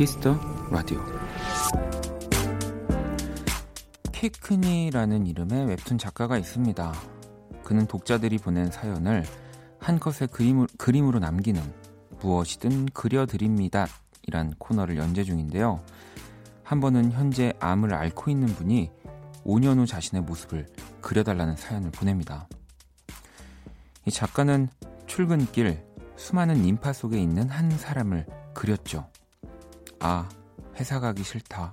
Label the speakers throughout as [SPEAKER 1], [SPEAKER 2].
[SPEAKER 1] Kiss the Radio 키크니라는 이름의 웹툰 작가가 있습니다. 그는 독자들이 보낸 사연을 한 컷의 그림으로, 그림으로 남기는 무엇이든 그려드립니다. 이란 코너를 연재 중인데요. 한 번은 현재 암을 앓고 있는 분이 5년 후 자신의 모습을 그려달라는 사연을 보냅니다. 이 작가는 출근길 수많은 인파 속에 있는 한 사람을 그렸죠. 아, 회사 가기 싫다.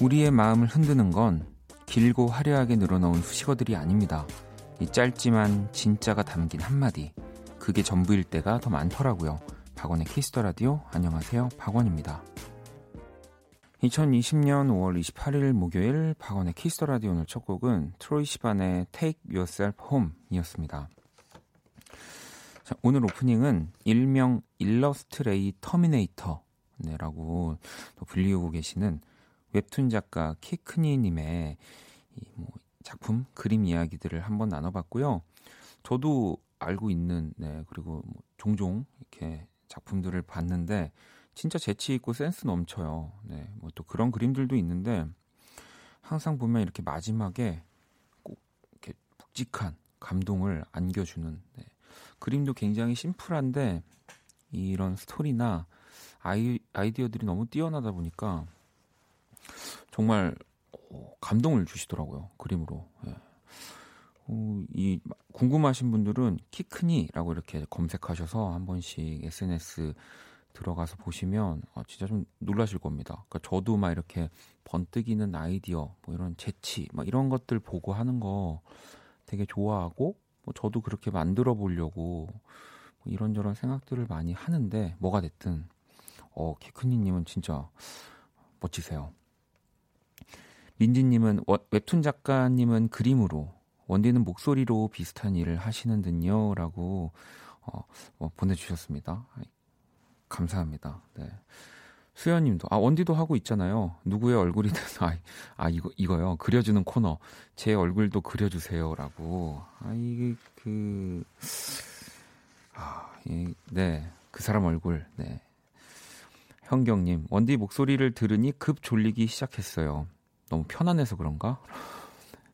[SPEAKER 1] 우리의 마음을 흔드는 건 길고 화려하게 늘어놓은 수식어들이 아닙니다. 이 짧지만 진짜가 담긴 한마디. 그게 전부일 때가 더 많더라고요. 박원의 키스 더 라디오. 안녕하세요. 박원입니다. 2020년 5월 28일 목요일 박원의 키스 더 라디오 오늘 첫 곡은 트로이 시반의 Take Yourself Home 이었습니다. 자, 오늘 오프닝은 일명 일러스트레이터미네이터라고 또 불리우고 계시는 웹툰 작가 키크니님의 이뭐 작품 그림 이야기들을 한번 나눠봤고요. 저도 알고 있는 네 그리고 뭐 종종 이렇게 작품들을 봤는데 진짜 재치 있고 센스 넘쳐요. 네, 뭐 또 그런 그림들도 있는데 항상 보면 이렇게 마지막에 꼭 이렇게 묵직한 감동을 안겨주는 네. 그림도 굉장히 심플한데 이런 스토리나 아이, 아이디어들이 너무 뛰어나다 보니까 정말 어, 감동을 주시더라고요 그림으로. 예. 어, 이 궁금하신 분들은 키크니라고 이렇게 검색하셔서 한 번씩 SNS 들어가서 보시면 아, 진짜 좀 놀라실 겁니다. 그러니까 저도 막 이렇게 번뜩이는 아이디어, 뭐 이런 재치, 막 이런 것들 보고 하는 거 되게 좋아하고 뭐 저도 그렇게 만들어 보려고 뭐 이런저런 생각들을 많이 하는데 뭐가 됐든 어 키크니님은 진짜 멋지세요. 민지님은 웹툰 작가님은 그림으로 원디는 목소리로 비슷한 일을 하시는 듯요라고 어, 어, 보내주셨습니다. 감사합니다. 네. 수현님도 아 원디도 하고 있잖아요. 누구의 얼굴이든 아, 아 이거 이거요 그려주는 코너 제 얼굴도 그려주세요라고 아 이게 그 아, 이, 네. 그 사람 얼굴. 네. 현경님, 원디 목소리를 들으니 급 졸리기 시작했어요. 너무 편안해서 그런가?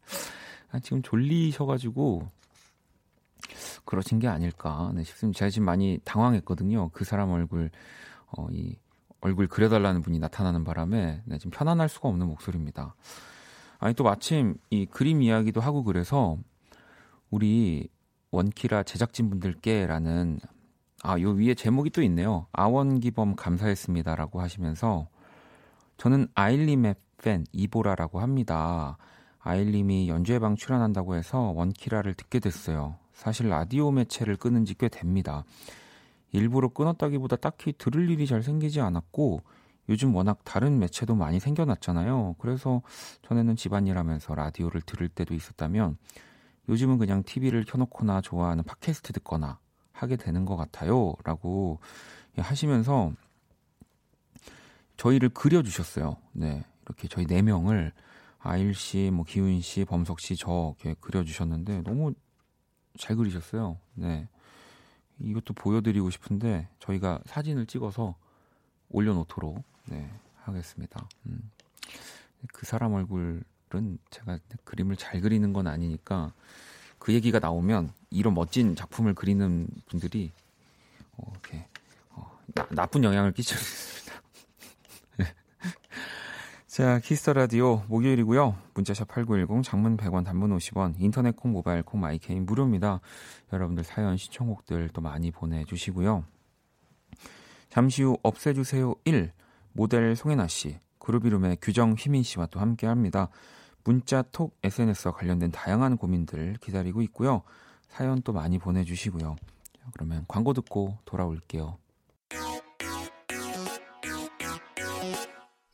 [SPEAKER 1] 아, 지금 졸리셔가지고 그러신 게 아닐까 네, 싶습니다. 제가 지금 많이 당황했거든요. 그 사람 얼굴, 어, 이 얼굴 그려달라는 분이 나타나는 바람에 네, 지금 편안할 수가 없는 목소리입니다. 아니 또 마침 이 그림 이야기도 하고 그래서 우리 원키라 제작진 분들께라는 아, 요 위에 제목이 또 있네요. 아원기범 감사했습니다라고 하시면서 저는 아일림의 팬 이보라라고 합니다. 아일님이 연주회방 출연한다고 해서 원키라를 듣게 됐어요. 사실 라디오 매체를 끊은 지 꽤 됩니다. 일부러 끊었다기보다 딱히 들을 일이 잘 생기지 않았고 요즘 워낙 다른 매체도 많이 생겨났잖아요. 그래서 전에는 집안일 하면서 라디오를 들을 때도 있었다면 요즘은 그냥 TV를 켜놓거나 좋아하는 팟캐스트 듣거나 하게 되는 것 같아요. 라고 하시면서 저희를 그려주셨어요. 네. 이렇게 저희 네 명을 아일 씨, 뭐 기훈 씨, 범석 씨, 저 이렇게 그려주셨는데 너무 잘 그리셨어요. 네. 이것도 보여드리고 싶은데 저희가 사진을 찍어서 올려놓도록 네, 하겠습니다. 음. 그 사람 얼굴은 제가 그림을 잘 그리는 건 아니니까 그 얘기가 나오면 이런 멋진 작품을 그리는 분들이 어, 이렇게 어, 나, 나쁜 영향을 끼쳐줍니다. 자, 키스 더 라디오 목요일이고요. 문자샵 8910 장문 100원 단문 50원 인터넷 콩 모바일 콩 my K는 무료입니다. 여러분들 사연 신청곡들 또 많이 보내 주시고요. 잠시 후 없애 주세요 1 모델 송혜나 씨, 그룹 이름의 규정 휘민 씨와 또 함께 합니다. 문자, 톡, SNS와 관련된 다양한 고민들 기다리고 있고요. 사연 또 많이 보내 주시고요. 그러면 광고 듣고 돌아올게요.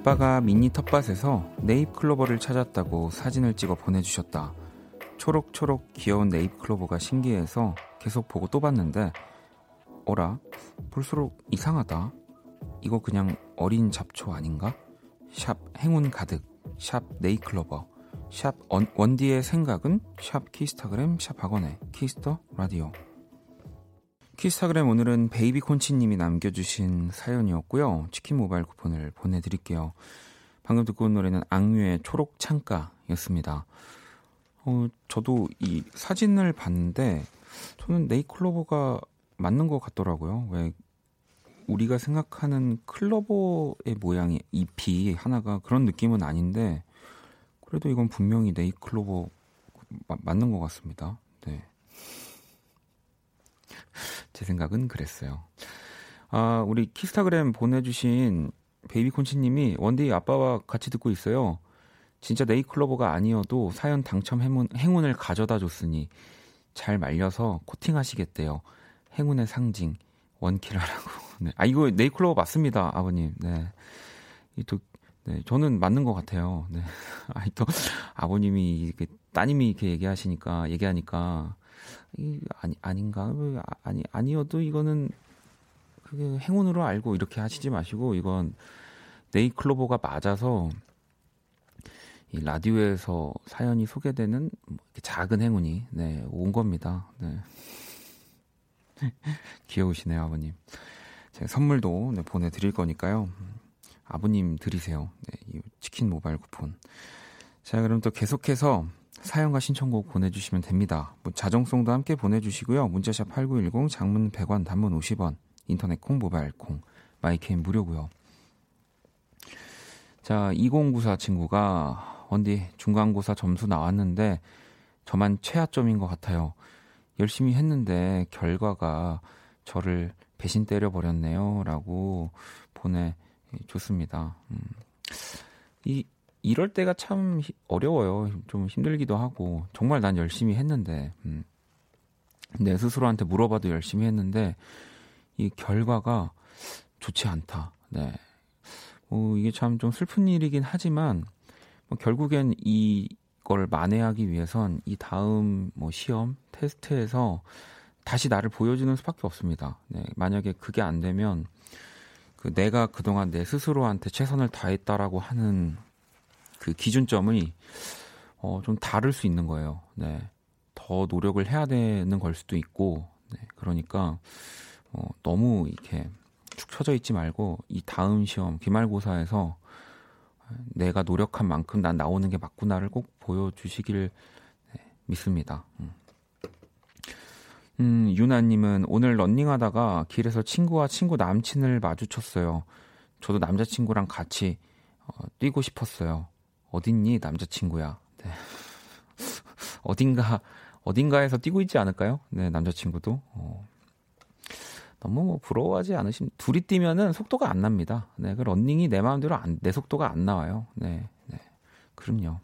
[SPEAKER 1] 아빠가 미니 텃밭에서 네잎 클로버를 찾았다고 사진을 찍어 보내주셨다. 초록초록 귀여운 네잎 클로버가 신기해서 계속 보고 또 봤는데 어라 볼수록 이상하다. 이거 그냥 어린 잡초 아닌가? 샵 행운 가득 샵 네잎클로버 샵 원디의 생각은 샵 키스타그램 샵 박원의 키스 더 라디오 키스타그램 오늘은 베이비콘치님이 남겨주신 사연이었고요. 치킨 모바일 쿠폰을 보내드릴게요. 방금 듣고 온 노래는 악뮤의 초록 창가였습니다. 어, 저도 이 사진을 봤는데 저는 네이클로버가 맞는 것 같더라고요. 왜 우리가 생각하는 클로버의 모양이 잎이 하나가 그런 느낌은 아닌데 그래도 이건 분명히 네이클로버 맞는 것 같습니다. 네. 제 생각은 그랬어요. 아, 우리 키스타그램 보내주신 베이비콘치님이 원디 아빠와 같이 듣고 있어요. 진짜 네잎클로버가 아니어도 사연 당첨 행운, 행운을 가져다 줬으니 잘 말려서 코팅하시겠대요. 행운의 상징 원키라라고. 네. 아 이거 네잎클로버 맞습니다, 아버님. 네. 이또 네, 저는 맞는 것 같아요. 네. 아니 또 아버님이 이렇게 따님이 이렇게 얘기하시니까 얘기하니까 이 아니 아닌가 아, 아니 아니어도 이거는 그게 행운으로 알고 이렇게 하시지 마시고 이건 네이클로버가 맞아서 이 라디오에서 사연이 소개되는 뭐 작은 행운이 네, 온 겁니다. 네. 귀여우시네요, 아버님. 제가 선물도 네, 보내드릴 거니까요. 아버님 드리세요. 네, 이 치킨 모바일 쿠폰. 자, 그럼 또 계속해서 사연과 신청곡 보내주시면 됩니다. 뭐 자정송도 함께 보내주시고요. 문자샵 8910, 장문 100원, 단문 50원, 인터넷 콩, 모바일 콩, my K는 무료고요. 자, 2094 친구가 원디 중간고사 점수 나왔는데 저만 최하점인 것 같아요. 열심히 했는데 결과가 저를 배신 때려버렸네요. 라고 보내줬습니다. 음. 이 이럴 때가 참 어려워요. 좀 힘들기도 하고 정말 난 열심히 했는데 음. 내 스스로한테 물어봐도 열심히 했는데 이 결과가 좋지 않다. 네. 뭐 이게 참 좀 슬픈 일이긴 하지만 뭐 결국엔 이걸 만회하기 위해선 이 다음 뭐 시험 테스트에서 다시 나를 보여주는 수밖에 없습니다. 네. 만약에 그게 안 되면 그 내가 그동안 내 스스로한테 최선을 다했다라고 하는 그 기준점이 어, 좀 다를 수 있는 거예요. 네. 더 노력을 해야 되는 걸 수도 있고, 네. 그러니까 어, 너무 이렇게 축 처져 있지 말고 이 다음 시험 기말고사에서 내가 노력한 만큼 난 나오는 게 맞구나를 꼭 보여주시길 네, 믿습니다. 음. 음, 유나님은 오늘 런닝하다가 길에서 친구와 친구 남친을 마주쳤어요. 저도 남자친구랑 같이 어, 뛰고 싶었어요. 어딨니 남자친구야. 네. 어딘가 어딘가에서 뛰고 있지 않을까요? 네 남자친구도 어. 너무 뭐 부러워하지 않으시면 둘이 뛰면은 속도가 안 납니다. 네, 그 런닝이 내 마음대로 안, 내 속도가 안 나와요. 네, 네, 그럼요.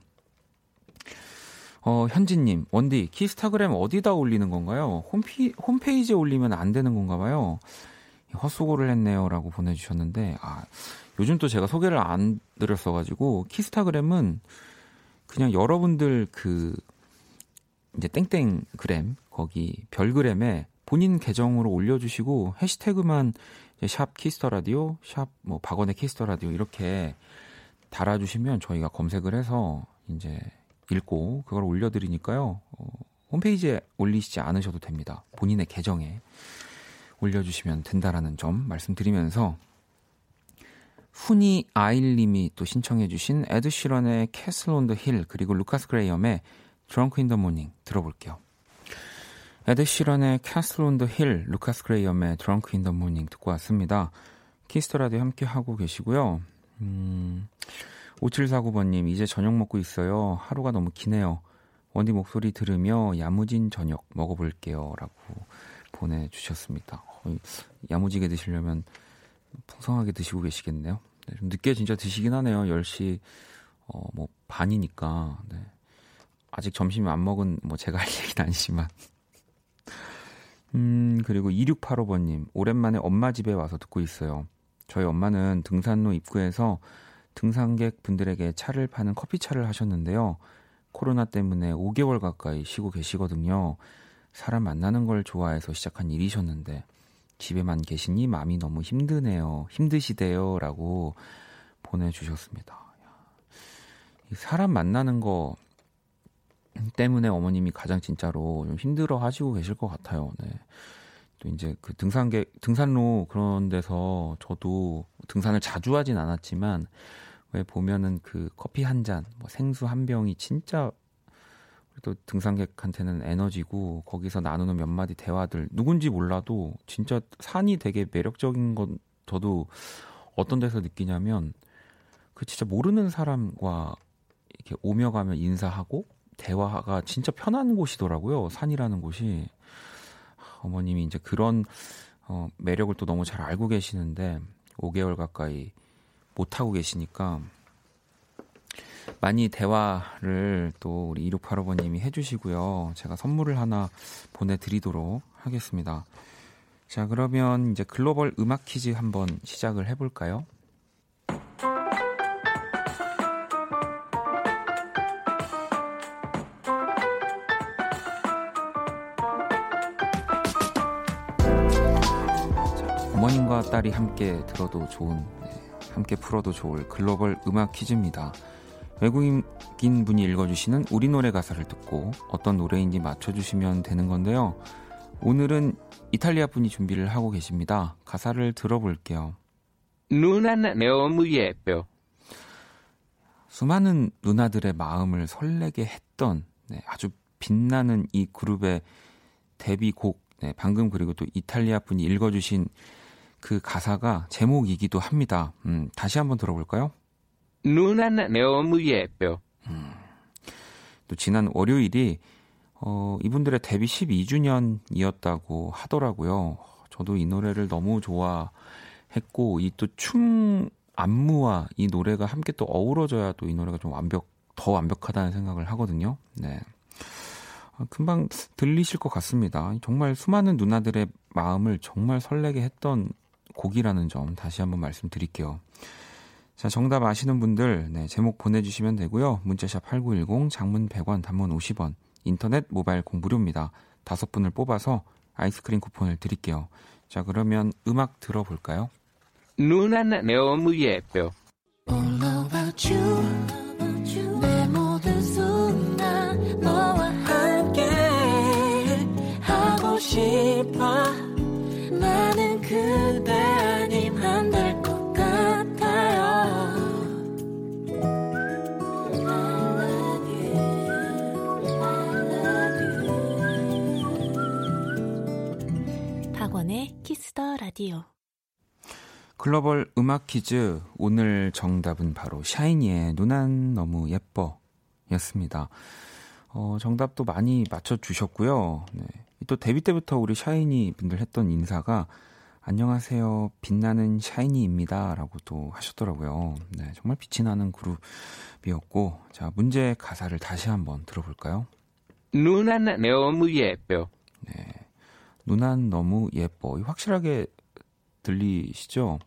[SPEAKER 1] 어, 현진님, 원디, 키스타그램 어디다 올리는 건가요? 홈피, 홈페이지에 올리면 안 되는 건가 봐요. 헛수고를 했네요라고 보내주셨는데, 아, 요즘 또 제가 소개를 안 드렸어가지고 키스타그램은 그냥 여러분들 그 이제 땡땡 그램 거기 별그램에 본인 계정으로 올려주시고 해시태그만 샵 키스 더 라디오 샵 뭐 박원의 키스 더 라디오 이렇게 달아주시면 저희가 검색을 해서 이제 읽고 그걸 올려드리니까요. 어, 홈페이지에 올리시지 않으셔도 됩니다. 본인의 계정에 올려주시면 된다라는 점 말씀드리면서 훈이 아일님이 또 신청해주신 에드 시런의 Castle on the Hill 그리고 루카스 그레이엄의 Drunk in the Morning 들어볼게요. 에드 시런의 Castle on the Hill, 루카스 그레이엄의 Drunk in the Morning 듣고 왔습니다. 키스터라디오 함께 하고 계시고요. 음, 5749번님, 이제 저녁 먹고 있어요. 하루가 너무 기네요. 원디 목소리 들으며 야무진 저녁 먹어볼게요. 라고 보내주셨습니다. 야무지게 드시려면 풍성하게 드시고 계시겠네요. 네, 좀 늦게 진짜 드시긴 하네요. 10시 어, 뭐 반이니까 네. 아직 점심 안 먹은 뭐 제가 할 얘기는 아니지만 음 그리고 2685번 님 오랜만에 엄마 집에 와서 듣고 있어요. 저희 엄마는 등산로 입구에서 등산객 분들에게 차를 파는 커피차를 하셨는데요. 코로나 때문에 5개월 가까이 쉬고 계시거든요. 사람 만나는 걸 좋아해서 시작한 일이셨는데 집에만 계시니 마음이 너무 힘드네요. 힘드시대요. 라고 보내주셨습니다. 사람 만나는 거 때문에 어머님이 가장 진짜로 좀 힘들어 하시고 계실 것 같아요. 네. 또 이제 그 등산객, 등산로 그런 데서 저도 등산을 자주 하진 않았지만 왜 보면은 그 커피 한 잔, 뭐 생수 한 병이 진짜 또 등산객한테는 에너지고 거기서 나누는 몇 마디 대화들 누군지 몰라도 진짜 산이 되게 매력적인 건 저도 어떤 데서 느끼냐면 그 진짜 모르는 사람과 이렇게 오며 가며 인사하고 대화가 진짜 편한 곳이더라고요. 산이라는 곳이. 어머님이 이제 그런 어, 매력을 또 너무 잘 알고 계시는데 5개월 가까이 못 하고 계시니까 많이 대화를 또 우리 2685번님이 해주시고요. 제가 선물을 하나 보내드리도록 하겠습니다. 자, 그러면 이제 글로벌 음악 퀴즈 한번 시작을 해볼까요? 어머님과 딸이 함께 들어도 좋은, 네, 함께 풀어도 좋을 글로벌 음악 퀴즈입니다. 외국인 분이 읽어주시는 우리 노래 가사를 듣고 어떤 노래인지 맞춰주시면 되는 건데요. 오늘은 이탈리아 분이 준비를 하고 계십니다. 가사를 들어볼게요.
[SPEAKER 2] 누나는 너무 예뻐.
[SPEAKER 1] 수많은 누나들의 마음을 설레게 했던 네, 아주 빛나는 이 그룹의 데뷔곡 네, 방금 그리고 또 이탈리아 분이 읽어주신 그 가사가 제목이기도 합니다. 음, 다시 한번 들어볼까요?
[SPEAKER 2] 누나는 너무 예뻐. 음,
[SPEAKER 1] 또 지난 월요일이 어, 이분들의 데뷔 12주년이었다고 하더라고요. 저도 이 노래를 너무 좋아했고 이 또 춤 안무와 이 노래가 함께 또 어우러져야 또 이 노래가 좀 완벽 더 완벽하다는 생각을 하거든요. 네. 아, 금방 들리실 것 같습니다. 정말 수많은 누나들의 마음을 정말 설레게 했던 곡이라는 점 다시 한번 말씀드릴게요. 자, 정답 아시는 분들, 네, 제목 보내주시면 되고요. 문자샵 8910, 장문 100원, 단문 50원, 인터넷, 모바일 공부료입니다. 다섯 분을 뽑아서 아이스크림 쿠폰을 드릴게요. 자, 그러면 음악 들어볼까요?
[SPEAKER 2] 누나는 너무 예뻐. 싶 키스더 라디오
[SPEAKER 1] 글로벌 음악 퀴즈 오늘 정답은 바로 샤이니의 누난 너무 예뻐 였습니다. 어, 정답도 많이 맞춰주셨고요. 네. 또 데뷔 때부터 우리 샤이니 분들 했던 인사가 안녕하세요. 빛나는 샤이니입니다. 라고 또 하셨더라고요. 네, 정말 빛이 나는 그룹이었고, 자, 문제 가사를 다시 한번 들어볼까요?
[SPEAKER 2] 누난 너무 예뻐. 네.
[SPEAKER 1] 누난 너무 예뻐. 확실하게 들리시죠?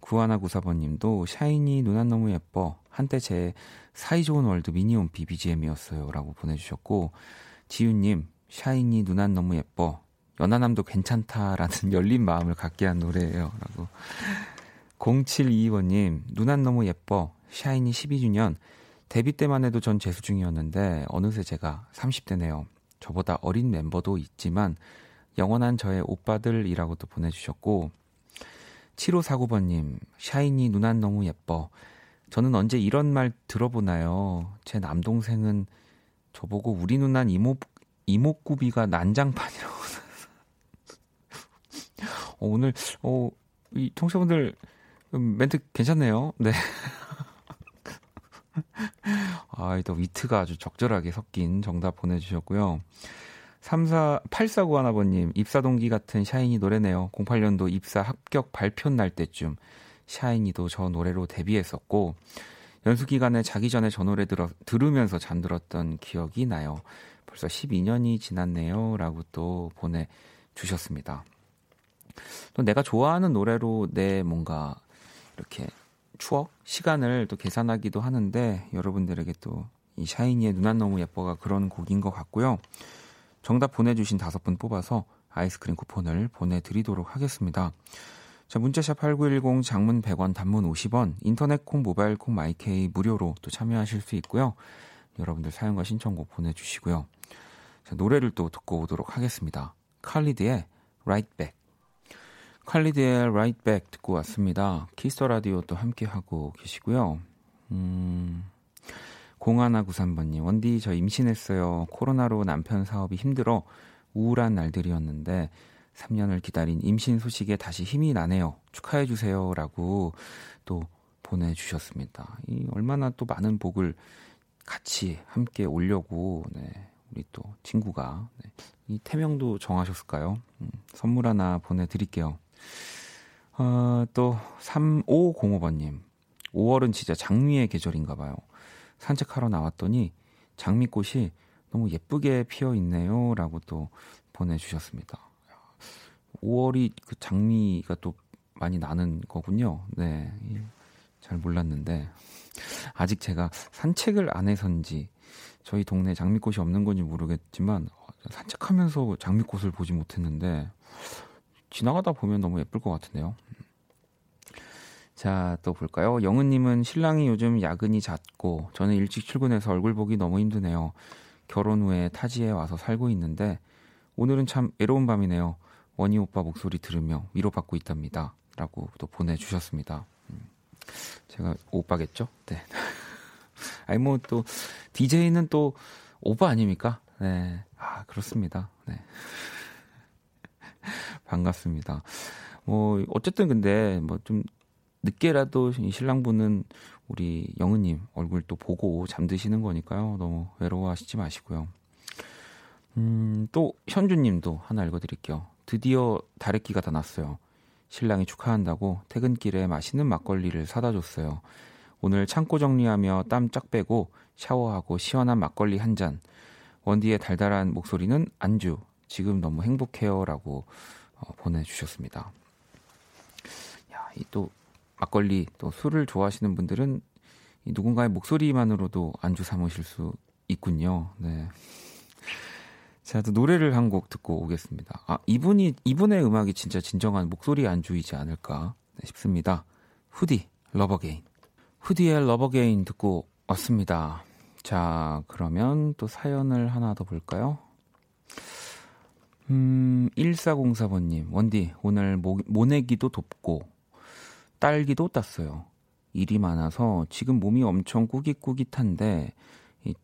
[SPEAKER 1] 구하나 구사번님도 샤이니 누난 너무 예뻐. 한때 제 사이좋은 월드 미니홈피 BGM이었어요. 라고 보내주셨고, 지윤님, 샤이니 누난 너무 예뻐. 연하남도 괜찮다라는 열린 마음을 갖게 한 노래예요. 라고. 0722번님, 누난 너무 예뻐. 샤이니 12주년. 데뷔 때만 해도 전 재수 중이었는데, 어느새 제가 30대네요. 저보다 어린 멤버도 있지만, 영원한 저의 오빠들이라고도 보내주셨고, 7549번님, 샤이니 누난 너무 예뻐. 저는 언제 이런 말 들어보나요? 제 남동생은 저보고 우리 누난 이모 이목구비가 난장판이라고. 어, 오늘 어, 이 청취자분들 음, 멘트 괜찮네요. 네. 아, 또 위트가 아주 적절하게 섞인 정답 보내주셨고요. 34, 8491아버님, 입사 동기 같은 샤이니 노래네요. 08년도 입사 합격 발표 날 때쯤 샤이니도 저 노래로 데뷔했었고, 연수 기간에 자기 전에 저 노래 들어, 들으면서 잠들었던 기억이 나요. 벌써 12년이 지났네요. 라고 또 보내주셨습니다. 또 내가 좋아하는 노래로 내 뭔가 이렇게 추억, 시간을 또 계산하기도 하는데 여러분들에게 또 이 샤이니의 눈안 너무 예뻐가 그런 곡인 것 같고요. 정답 보내주신 다섯 분 뽑아서 아이스크림 쿠폰을 보내드리도록 하겠습니다. 자, 문자샵 8910 장문 100원 단문 50원 인터넷 콩 모바일 콩 my K 무료로 또 참여하실 수 있고요. 여러분들 사연과 신청곡 보내주시고요. 자, 노래를 또 듣고 오도록 하겠습니다. 칼리드의 Right Back 칼리드의 Right Back 듣고 왔습니다. 키스 더 라디오 또 함께 하고 계시고요. 음, 0193번님, 원디 저 임신했어요. 코로나로 남편 사업이 힘들어 우울한 날들이었는데 3년을 기다린 임신 소식에 다시 힘이 나네요. 축하해 주세요라고 또 보내주셨습니다. 이 얼마나 또 많은 복을 같이 함께 오려고 네, 우리 또 친구가 네, 이 태명도 정하셨을까요? 음, 선물 하나 보내드릴게요. 어, 또 3505번님 5월은 진짜 장미의 계절인가 봐요. 산책하러 나왔더니 장미꽃이 너무 예쁘게 피어 있네요. 라고 또 보내주셨습니다. 5월이 그 장미가 또 많이 나는 거군요. 네. 잘 몰랐는데. 아직 제가 산책을 안 해서인지 저희 동네 장미꽃이 없는 건지 모르겠지만 산책하면서 장미꽃을 보지 못했는데 지나가다 보면 너무 예쁠 것 같은데요. 자, 또 볼까요? 영은님은 신랑이 요즘 야근이 잦고 저는 일찍 출근해서 얼굴 보기 너무 힘드네요. 결혼 후에 타지에 와서 살고 있는데 오늘은 참 외로운 밤이네요. 원희 오빠 목소리 들으며 위로받고 있답니다. 라고 또 보내주셨습니다. 음, 제가 오빠겠죠? 네. 아니, 뭐 또, DJ는 또 오빠 아닙니까? 네. 아, 그렇습니다. 네. 반갑습니다. 뭐, 어쨌든 근데 뭐 좀 늦게라도 신랑분은 우리 영은님 얼굴 또 보고 잠드시는 거니까요. 너무 외로워하시지 마시고요. 음, 또 현주님도 하나 읽어드릴게요. 드디어 다래끼가 다 났어요. 신랑이 축하한다고 퇴근길에 맛있는 막걸리를 사다 줬어요. 오늘 창고 정리하며 땀 쫙 빼고 샤워하고 시원한 막걸리 한 잔. 원디의 달달한 목소리는 안주. 지금 너무 행복해요라고 어, 보내주셨습니다. 야, 이 또 막걸리 또 술을 좋아하시는 분들은 이 누군가의 목소리만으로도 안주 삼으실 수 있군요. 네. 자, 또 노래를 한 곡 듣고 오겠습니다. 아, 이분이, 이분의 음악이 진짜 진정한 목소리 안주이지 않을까 네, 싶습니다. 후디, Love Again. 후디의 Love Again 듣고 왔습니다. 자, 그러면 또 사연을 하나 더 볼까요? 음, 1404번님, 원디, 오늘 모, 모내기도 돕고, 딸기도 땄어요. 일이 많아서 지금 몸이 엄청 꾸깃꾸깃한데,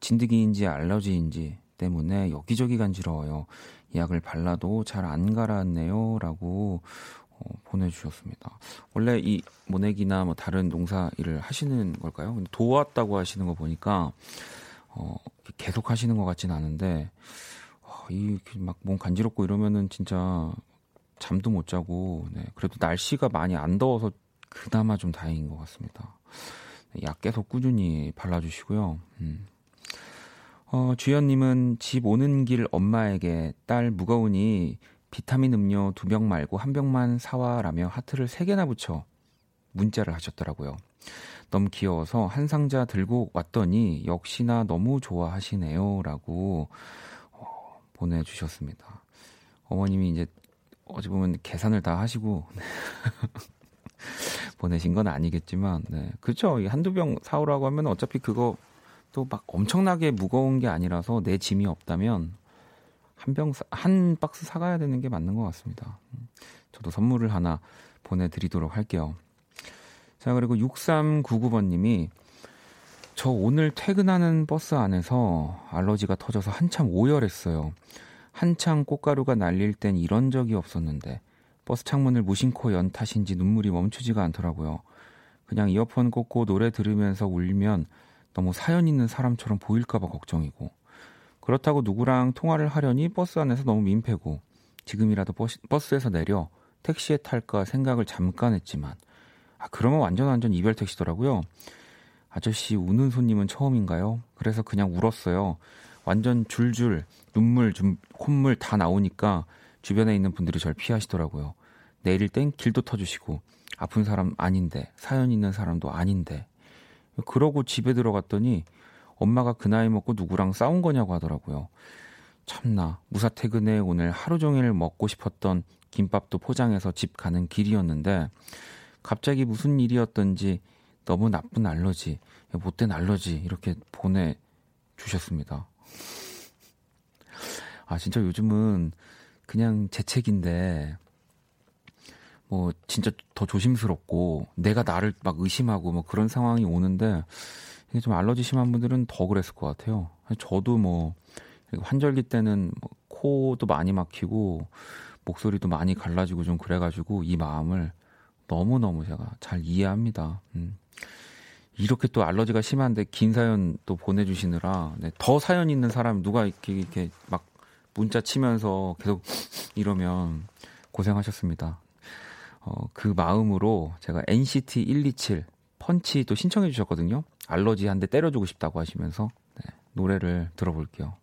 [SPEAKER 1] 진드기인지 알러지인지 때문에 여기저기 간지러워요. 약을 발라도 잘 안 가라앉네요. 라고 어, 보내주셨습니다. 원래 이 모내기나 뭐 다른 농사 일을 하시는 걸까요? 근데 도왔다고 하시는 거 보니까 어, 계속 하시는 것 같진 않은데 어, 이막 몸 간지럽고 이러면은 진짜 잠도 못 자고 네, 그래도 날씨가 많이 안 더워서 그나마 좀 다행인 것 같습니다. 약 계속 꾸준히 발라주시고요. 음. 어, 주연님은 집 오는 길 엄마에게 딸 무거우니 비타민 음료 두 병 말고 한 병만 사와라며 하트를 세 개나 붙여 문자를 하셨더라고요. 너무 귀여워서 한 상자 들고 왔더니 역시나 너무 좋아하시네요. 라고 어, 보내주셨습니다. 어머님이 이제 어찌 보면 계산을 다 하시고 보내신 건 아니겠지만, 네. 그쵸. 한두 병 사오라고 하면 어차피 그거 또 막 엄청나게 무거운 게 아니라서 내 짐이 없다면 한 병, 한 박스 사가야 되는 게 맞는 것 같습니다. 저도 선물을 하나 보내드리도록 할게요. 자, 그리고 6399번님이 저 오늘 퇴근하는 버스 안에서 알러지가 터져서 한참 오열했어요. 한창 꽃가루가 날릴 땐 이런 적이 없었는데 버스 창문을 무심코 연 탓인지 눈물이 멈추지가 않더라고요. 그냥 이어폰 꽂고 노래 들으면서 울면 너무 사연 있는 사람처럼 보일까봐 걱정이고 그렇다고 누구랑 통화를 하려니 버스 안에서 너무 민폐고 지금이라도 버스, 에서 내려 택시에 탈까 생각을 잠깐 했지만 아 그러면 완전 완전 이별 택시더라고요. 아저씨 우는 손님은 처음인가요? 그래서 그냥 울었어요. 완전 줄줄 눈물, 좀 콧물 다 나오니까 주변에 있는 분들이 절 피하시더라고요. 내일 땐 길도 터주시고 아픈 사람 아닌데 사연 있는 사람도 아닌데 그러고 집에 들어갔더니 엄마가 그 나이 먹고 누구랑 싸운 거냐고 하더라고요. 참나 무사 퇴근에 오늘 하루 종일 먹고 싶었던 김밥도 포장해서 집 가는 길이었는데 갑자기 무슨 일이었던지 너무 나쁜 알러지, 못된 알러지 이렇게 보내 주셨습니다. 아 진짜 요즘은 그냥 재책인데 뭐 진짜 더 조심스럽고 내가 나를 막 의심하고 뭐 그런 상황이 오는데 이게 좀 알러지 심한 분들은 더 그랬을 것 같아요. 저도 뭐 환절기 때는 뭐 코도 많이 막히고 목소리도 많이 갈라지고 좀 그래가지고 이 마음을 너무너무 제가 잘 이해합니다. 음. 이렇게 또 알러지가 심한데 긴 사연 또 보내주시느라 네, 더 사연 있는 사람 누가 이렇게, 이렇게 막 문자 치면서 계속 이러면 고생하셨습니다. 어, 그 마음으로 제가 NCT 127 펀치 또 신청해 주셨거든요. 알러지 한 대 때려주고 싶다고 하시면서 네, 노래를 들어볼게요.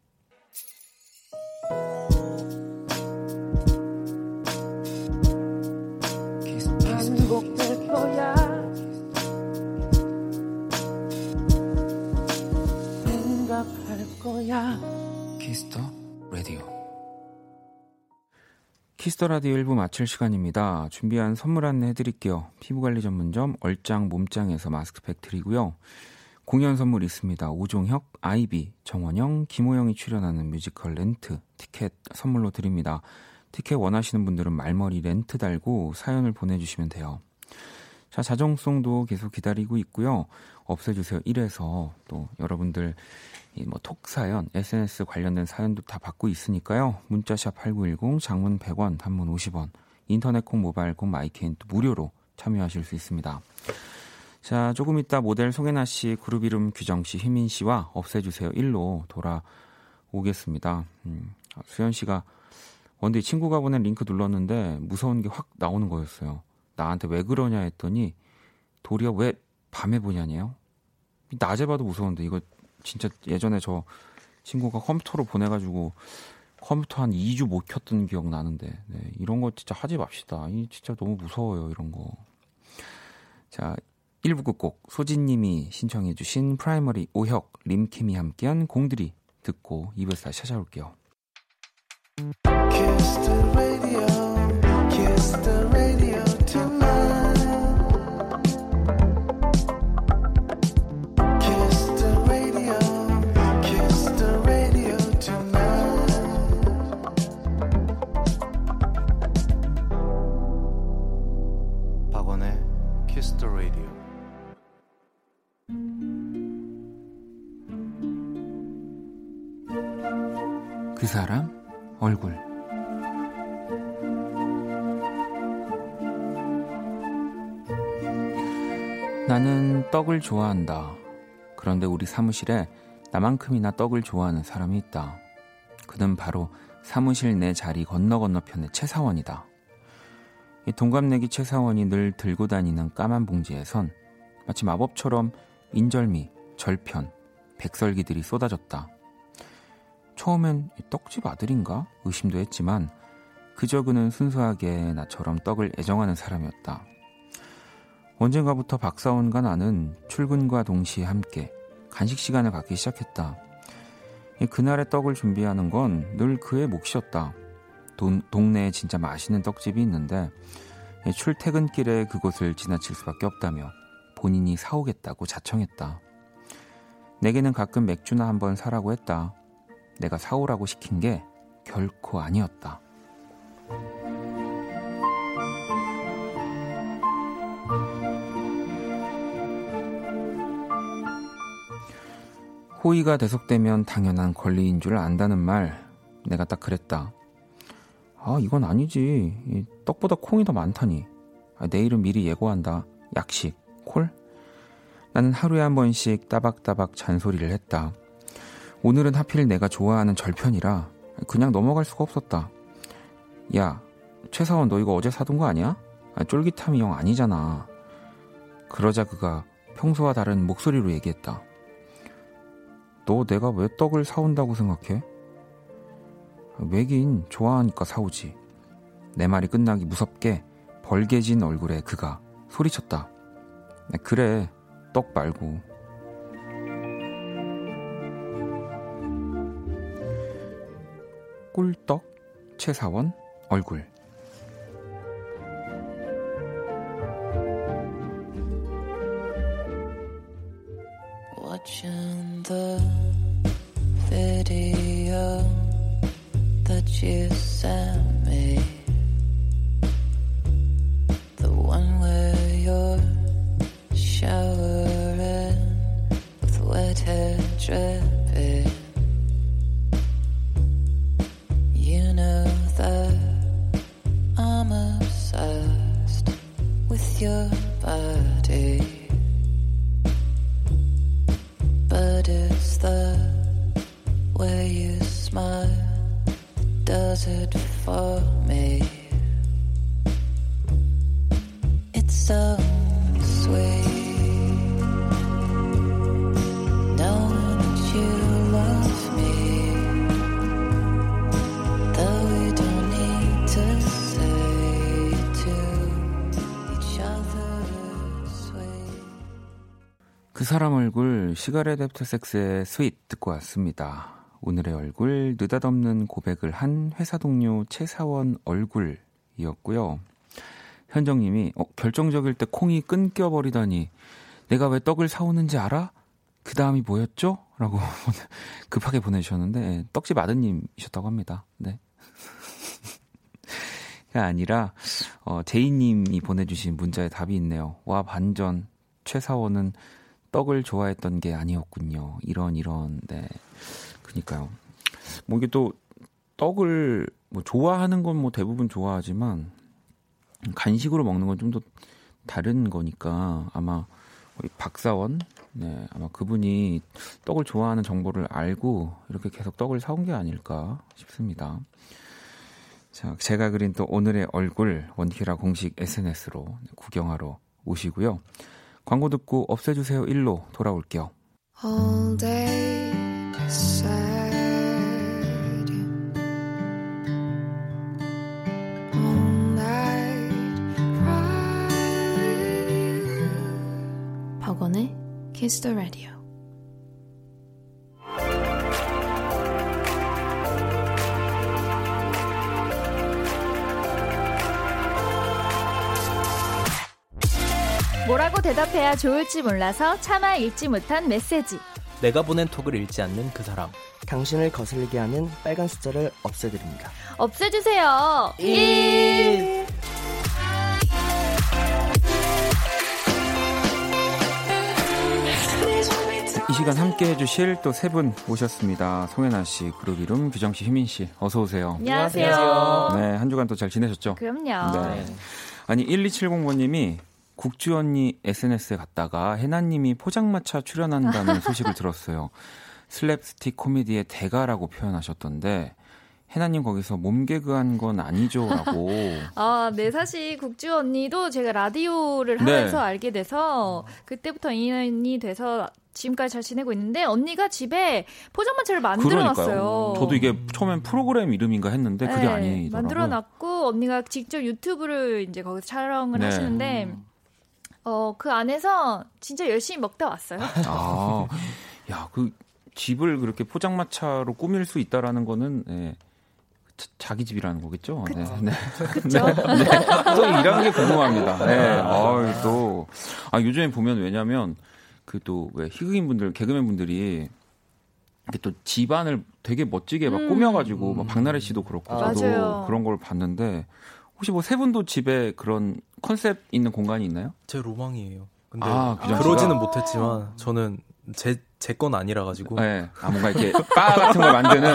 [SPEAKER 1] Kiss the Radio Kiss the Radio 1부 마칠 시간입니다. 준비한 선물 안내 해드릴게요. 피부관리 전문점 얼짱 몸짱에서 마스크팩 드리고요. 공연 선물 있습니다. 오종혁, 아이비, 정원영, 김호영이 출연하는 뮤지컬 렌트 티켓 선물로 드립니다. 티켓 원하시는 분들은 말머리 렌트 달고 사연을 보내주시면 돼요. 자, 자정송도 계속 기다리고 있고요. 없애주세요 1에서 또 여러분들 뭐 톡 사연, SNS 관련된 사연도 다 받고 있으니까요. 문자샵 8910, 장문 100원, 단문 50원, 인터넷 콩, 모바일 콩, my K는 또 무료로 참여하실 수 있습니다. 자, 조금 이따 모델 송혜나 씨, 그룹 이름 규정 씨, 휘민 씨와 없애주세요 1로 돌아오겠습니다. 음, 수현 씨가 원데 친구가 보낸 링크 눌렀는데 무서운 게 확 나오는 거였어요. 나한테 왜 그러냐 했더니 도리어 왜 밤에 보냐니요? 낮에 봐도 무서운데 이거 진짜 예전에 저 친구가 컴퓨터로 보내가지고 컴퓨터 한 2주 못 켰던 기억 나는데 네, 이런 거 진짜 하지 맙시다. 이 진짜 너무 무서워요 이런 거. 자 1부 끝곡 소진님이 신청해 주신 프라이머리 오혁 림킴이 함께한 공드리 듣고 2부에서 다시 찾아올게요. 사람 얼굴 나는 떡을 좋아한다. 그런데 우리 사무실에 나만큼이나 떡을 좋아하는 사람이 있다. 그는 바로 사무실 내 자리 건너 건너편의 최사원이다. 이 동갑내기 최사원이 늘 들고 다니는 까만 봉지에선 마치 마법처럼 인절미, 절편, 백설기들이 쏟아졌다. 처음엔 떡집 아들인가 의심도 했지만 그저 그는 순수하게 나처럼 떡을 애정하는 사람이었다. 언젠가부터 박사원과 나는 출근과 동시에 함께 간식 시간을 갖기 시작했다. 그날의 떡을 준비하는 건 늘 그의 몫이었다. 돈, 동네에 진짜 맛있는 떡집이 있는데 출퇴근길에 그곳을 지나칠 수밖에 없다며 본인이 사오겠다고 자청했다. 내게는 가끔 맥주나 한번 사라고 했다. 내가 사오라고 시킨 게 결코 아니었다. 호의가 계속되면 당연한 권리인 줄 안다는 말, 내가 딱 그랬다. 아, 이건 아니지. 떡보다 콩이 더 많다니. 아, 내일은 미리 예고한다. 약식, 콜? 나는 하루에 한 번씩 따박따박 잔소리를 했다. 오늘은 하필 내가 좋아하는 절편이라 그냥 넘어갈 수가 없었다. 야, 최사원 너 이거 어제 사둔 거 아니야? 아, 쫄깃함이 영 아니잖아. 그러자 그가 평소와 다른 목소리로 얘기했다. 너 내가 왜 떡을 사온다고 생각해? 왜긴 좋아하니까 사오지. 내 말이 끝나기 무섭게 벌개진 얼굴에 그가 소리쳤다. 그래, 떡 말고. 꿀떡, 최사원, 얼굴. Watching the video that you 사람 얼굴 시가렛 애프터 섹스의 스윗 듣고 왔습니다. 오늘의 얼굴 느닷없는 고백을 한 회사 동료 최사원 얼굴이었고요. 현정님이 어, 결정적일 때 콩이 끊겨버리다니 내가 왜 떡을 사오는지 알아? 그 다음이 뭐였죠? 라고 급하게 보내주셨는데 예, 떡집 아드님이셨다고 합니다. 네. 가 아니라 어, 제이님이 보내주신 문자에 답이 있네요. 와 반전 최사원은 떡을 좋아했던 게 아니었군요. 이런 이런 네. 그니까요. 뭐 이게 또 떡을 뭐 좋아하는 건 뭐 대부분 좋아하지만 간식으로 먹는 건 좀 더 다른 거니까 아마 우리 박사원 네, 아마 그분이 떡을 좋아하는 정보를 알고 이렇게 계속 떡을 사온 게 아닐까 싶습니다. 자, 제가 그린 또 오늘의 얼굴 원키라 공식 SNS로 구경하러 오시고요. 광고 듣고 없애주세요 1로 돌아올게요. All day sad. All night cry. 박원의 Kiss the Radio.
[SPEAKER 3] 대답해야 좋을지 몰라서 차마 읽지 못한 메시지.
[SPEAKER 4] 내가 보낸 톡을 읽지 않는 그 사람.
[SPEAKER 5] 당신을 거슬리게 하는 빨간 숫자를 없애드립니다.
[SPEAKER 3] 없애주세요. 1.
[SPEAKER 1] 이 시간 함께 해주실 또 세 분 모셨습니다. 송혜나 씨, 그룹 이름 규정 씨, 희민 씨, 어서 오세요.
[SPEAKER 3] 안녕하세요.
[SPEAKER 1] 네, 한 주간 또 잘 지내셨죠?
[SPEAKER 3] 그럼요.
[SPEAKER 1] 네. 아니 1270번님이 국주 언니 SNS에 갔다가 해나님이 포장마차 출연한다는 소식을 들었어요. 슬랩스틱 코미디의 대가라고 표현하셨던데 해나님 거기서 몸개그한 건 아니죠라고.
[SPEAKER 3] 아, 네 사실 국주 언니도 제가 라디오를
[SPEAKER 1] 네.
[SPEAKER 3] 하면서 알게 돼서 그때부터 인연이 돼서 지금까지 잘 지내고 있는데 언니가 집에 포장마차를 만들어놨어요.
[SPEAKER 1] 저도 이게 처음엔 프로그램 이름인가 했는데 그게
[SPEAKER 3] 네,
[SPEAKER 1] 아니더라고요.
[SPEAKER 3] 만들어놨고 언니가 직접 유튜브를 이제 거기서 촬영을
[SPEAKER 1] 네.
[SPEAKER 3] 하시는데 어 그 안에서 진짜 열심히 먹다 왔어요.
[SPEAKER 1] 아, 야, 그 집을 그렇게 포장마차로 꾸밀 수 있다라는 거는 예, 자- 자기 집이라는 거겠죠. 네, 네.
[SPEAKER 3] 그렇죠.
[SPEAKER 1] 네. 또 이런 게 궁금합니다. 네. 아유, 또. 아, 요즘에 보면 왜냐면 그 또 왜 희극인 분들, 개그맨 분들이 이렇게 또 집안을 되게 멋지게 막
[SPEAKER 3] 음.
[SPEAKER 1] 꾸며가지고 막 박나래 씨도 그렇고
[SPEAKER 5] 아,
[SPEAKER 1] 저도
[SPEAKER 3] 맞아요.
[SPEAKER 1] 그런 걸 봤는데 혹시 뭐 세 분도 집에 그런 컨셉 있는 공간이 있나요?
[SPEAKER 4] 제 로망이에요. 근데
[SPEAKER 1] 아?
[SPEAKER 4] 그러지는 못했지만 저는 제 제 건 아니라 가지고
[SPEAKER 1] 네. 아, 뭔가 이렇게 바 같은 걸 만드는.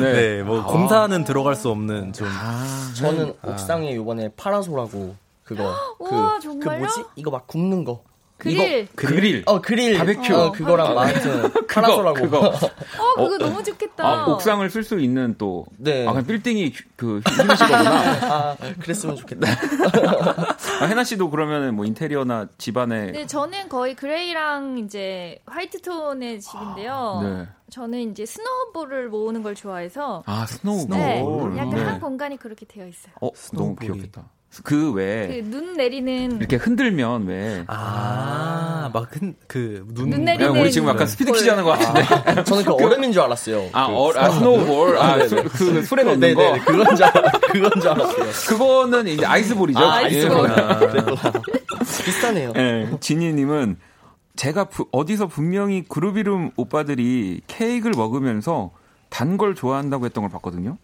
[SPEAKER 1] 네.
[SPEAKER 4] 네, 뭐
[SPEAKER 1] 아.
[SPEAKER 4] 공사는 들어갈 수 없는 좀
[SPEAKER 1] 아,
[SPEAKER 5] 저는 옥상에 요번에 파라솔하고 그거 그,
[SPEAKER 3] 우와,
[SPEAKER 5] 그
[SPEAKER 3] 정말요?
[SPEAKER 5] 뭐지? 이거 막 굽는 거.
[SPEAKER 3] 그릴.
[SPEAKER 1] 이거 그릴.
[SPEAKER 5] 어 그릴
[SPEAKER 1] 바베큐.
[SPEAKER 5] 어, 그거랑
[SPEAKER 3] 바베큐.
[SPEAKER 5] 마트 파라솔하고
[SPEAKER 1] 그거.
[SPEAKER 3] 어, 그거 너무 좋겠다.
[SPEAKER 1] 아, 옥상을 쓸 수 있는 또.
[SPEAKER 5] 네.
[SPEAKER 1] 아, 그냥 빌딩이 그 거구나.
[SPEAKER 5] 아 그랬으면 좋겠다.
[SPEAKER 1] 아, 해나 씨도 그러면은 뭐 인테리어나 집안에.
[SPEAKER 3] 네, 저는 거의 gray랑 이제 white 톤의 집인데요.
[SPEAKER 1] 네.
[SPEAKER 3] 저는 이제 snowball을 모으는 걸 좋아해서
[SPEAKER 1] 아, snowball.
[SPEAKER 3] 네,
[SPEAKER 5] snowball.
[SPEAKER 3] 약간
[SPEAKER 1] 네.
[SPEAKER 3] 한 공간이 그렇게 되어 있어요.
[SPEAKER 1] 어, 너무
[SPEAKER 4] snowball이.
[SPEAKER 1] 귀엽겠다. 그 외에
[SPEAKER 3] 그눈 내리는
[SPEAKER 1] 이렇게 흔들면 왜.
[SPEAKER 4] 아, 막그 눈,
[SPEAKER 3] 눈 내리는
[SPEAKER 1] 우리 지금 약간 스피드 퀴즈 하는 거 같은데.
[SPEAKER 5] 저는 그 얼음인 줄 알았어요.
[SPEAKER 1] 아,
[SPEAKER 5] 그,
[SPEAKER 1] 어, 아, snowball. 아, 수- 그 술에 넣는
[SPEAKER 5] 네네
[SPEAKER 1] 거.
[SPEAKER 5] 그건 줄 알- 그건 줄 알았어요.
[SPEAKER 1] 그거는 이제 ice ball이죠.
[SPEAKER 3] 아, ice ball.
[SPEAKER 1] 예.
[SPEAKER 5] 비슷하네요.
[SPEAKER 1] 예, 진희님은 제가 부- 어디서 분명히 그룹 이름 오빠들이 케이크를 먹으면서 단 걸 좋아한다고 했던 걸 봤거든요.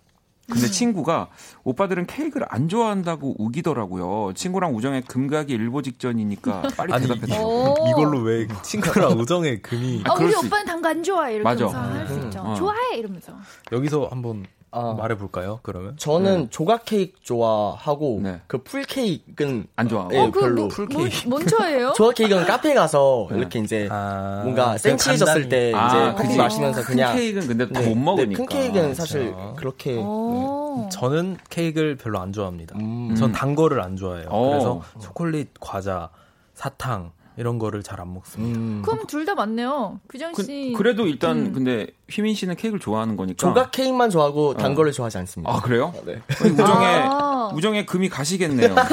[SPEAKER 1] 근데 친구가 오빠들은 케이크를 안 좋아한다고 우기더라고요. 친구랑 우정의 금가기 일보 직전이니까 빨리
[SPEAKER 4] 아니,
[SPEAKER 1] 대답해 달라고.
[SPEAKER 3] 오.
[SPEAKER 4] 이걸로 왜 친구랑 우정의 금이
[SPEAKER 3] 아, 우리
[SPEAKER 1] 수
[SPEAKER 3] 오빠는 단 거 안 좋아해. 이렇게
[SPEAKER 1] 맞아.
[SPEAKER 3] 항상 할수 있죠.
[SPEAKER 1] 어.
[SPEAKER 3] 좋아해 이러면서.
[SPEAKER 4] 여기서 한번
[SPEAKER 5] 아.
[SPEAKER 4] 말해볼까요? 그러면
[SPEAKER 5] 저는 조각 케이크 좋아하고
[SPEAKER 1] 네.
[SPEAKER 5] 그풀 케이크는
[SPEAKER 1] 안 좋아하고.
[SPEAKER 5] 예,
[SPEAKER 3] 어, 그
[SPEAKER 5] 별로.
[SPEAKER 3] 뭐,
[SPEAKER 4] 풀
[SPEAKER 3] 뭐,
[SPEAKER 4] 케이크.
[SPEAKER 3] 뭔 초예요?
[SPEAKER 5] 조각 케이크는 카페 가서
[SPEAKER 1] 네.
[SPEAKER 5] 이렇게 이제
[SPEAKER 4] 아,
[SPEAKER 5] 뭔가
[SPEAKER 4] 그냥
[SPEAKER 5] 센치해졌을 때
[SPEAKER 1] 아,
[SPEAKER 5] 이제 커피
[SPEAKER 1] 그치.
[SPEAKER 5] 마시면서
[SPEAKER 1] 큰
[SPEAKER 5] 그냥
[SPEAKER 1] 케이크는 근데 다
[SPEAKER 5] 네,
[SPEAKER 1] 못 먹으니까.
[SPEAKER 5] 네, 큰 케이크는 사실
[SPEAKER 4] 그렇죠.
[SPEAKER 5] 그렇게
[SPEAKER 3] 오.
[SPEAKER 4] 저는 케이크를 별로 안 좋아합니다.
[SPEAKER 5] 음.
[SPEAKER 4] 전단 거를 안 좋아해요.
[SPEAKER 1] 어.
[SPEAKER 4] 그래서 초콜릿, 과자, 사탕 이런 거를 잘 안 먹습니다.
[SPEAKER 5] 음.
[SPEAKER 3] 그럼 둘 다 맞네요. 규정 씨.
[SPEAKER 1] 그, 래도 일단
[SPEAKER 3] 음.
[SPEAKER 1] 근데 휘민 씨는 케이크를 좋아하는 거니까.
[SPEAKER 5] 조각 케이크만 좋아하고 단
[SPEAKER 1] 어.
[SPEAKER 5] 거를 좋아하지 않습니다.
[SPEAKER 1] 아 그래요?
[SPEAKER 5] 네.
[SPEAKER 1] 아니, 우정의
[SPEAKER 3] 아.
[SPEAKER 1] 우정의 금이 가시겠네요. 네,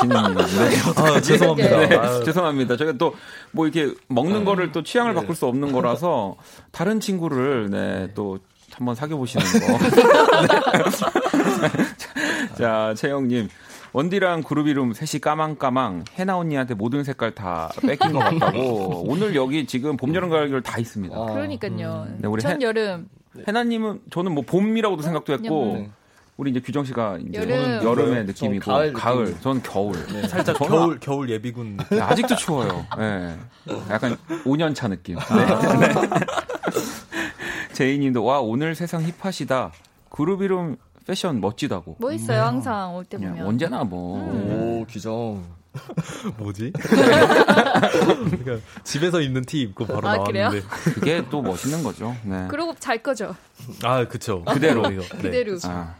[SPEAKER 1] 진희님. 네.
[SPEAKER 4] 아, 죄송합니다.
[SPEAKER 1] 네,
[SPEAKER 4] 아유,
[SPEAKER 1] 죄송합니다. 저희가 또 뭐 이렇게 먹는 거를 또 취향을
[SPEAKER 5] 네.
[SPEAKER 1] 바꿀 수 없는 거라서 다른 친구를 네, 또 한번 사귀어 보시는 거. 네. 자, 채영님. 원디랑 그룹 이름 셋이 까망까망 해나 언니한테 모든 색깔 다 뺏긴 것 같다고 오늘 여기 지금 봄 여름 가을 겨울 다 있습니다.
[SPEAKER 5] 아.
[SPEAKER 3] 그러니까요.
[SPEAKER 1] 네, 우리
[SPEAKER 3] 전
[SPEAKER 1] 해-
[SPEAKER 3] 여름.
[SPEAKER 1] 해나님은 저는 뭐 봄이라고도 생각도 했고
[SPEAKER 3] 네.
[SPEAKER 5] 네.
[SPEAKER 1] 우리 이제 규정 씨가 이제
[SPEAKER 3] 여름.
[SPEAKER 1] 여름의
[SPEAKER 5] 전
[SPEAKER 1] 느낌이고
[SPEAKER 5] 가을
[SPEAKER 1] 가을,
[SPEAKER 5] 느낌.
[SPEAKER 1] 저는 겨울.
[SPEAKER 4] 살짝
[SPEAKER 1] 저는
[SPEAKER 4] 겨울 겨울 예비군
[SPEAKER 1] 네, 아직도 추워요. 예. 약간 5년 차 느낌. 네. 제이님도 와 오늘 세상 힙하시다. 그룹 이름 패션 멋지다고.
[SPEAKER 3] 뭐 있어요 항상 올 때 보면.
[SPEAKER 1] 언제나 뭐.
[SPEAKER 5] 오 규정.
[SPEAKER 4] 뭐지? 그러니까 집에서 입는 티 입고 바로
[SPEAKER 3] 아,
[SPEAKER 4] 나왔는데.
[SPEAKER 1] 그게 또 멋있는 거죠. 네.
[SPEAKER 3] 그러고 잘 거죠.
[SPEAKER 4] 아, 그쵸.
[SPEAKER 1] 그대로.
[SPEAKER 4] 이거. 네.
[SPEAKER 3] 그대로.
[SPEAKER 1] 아.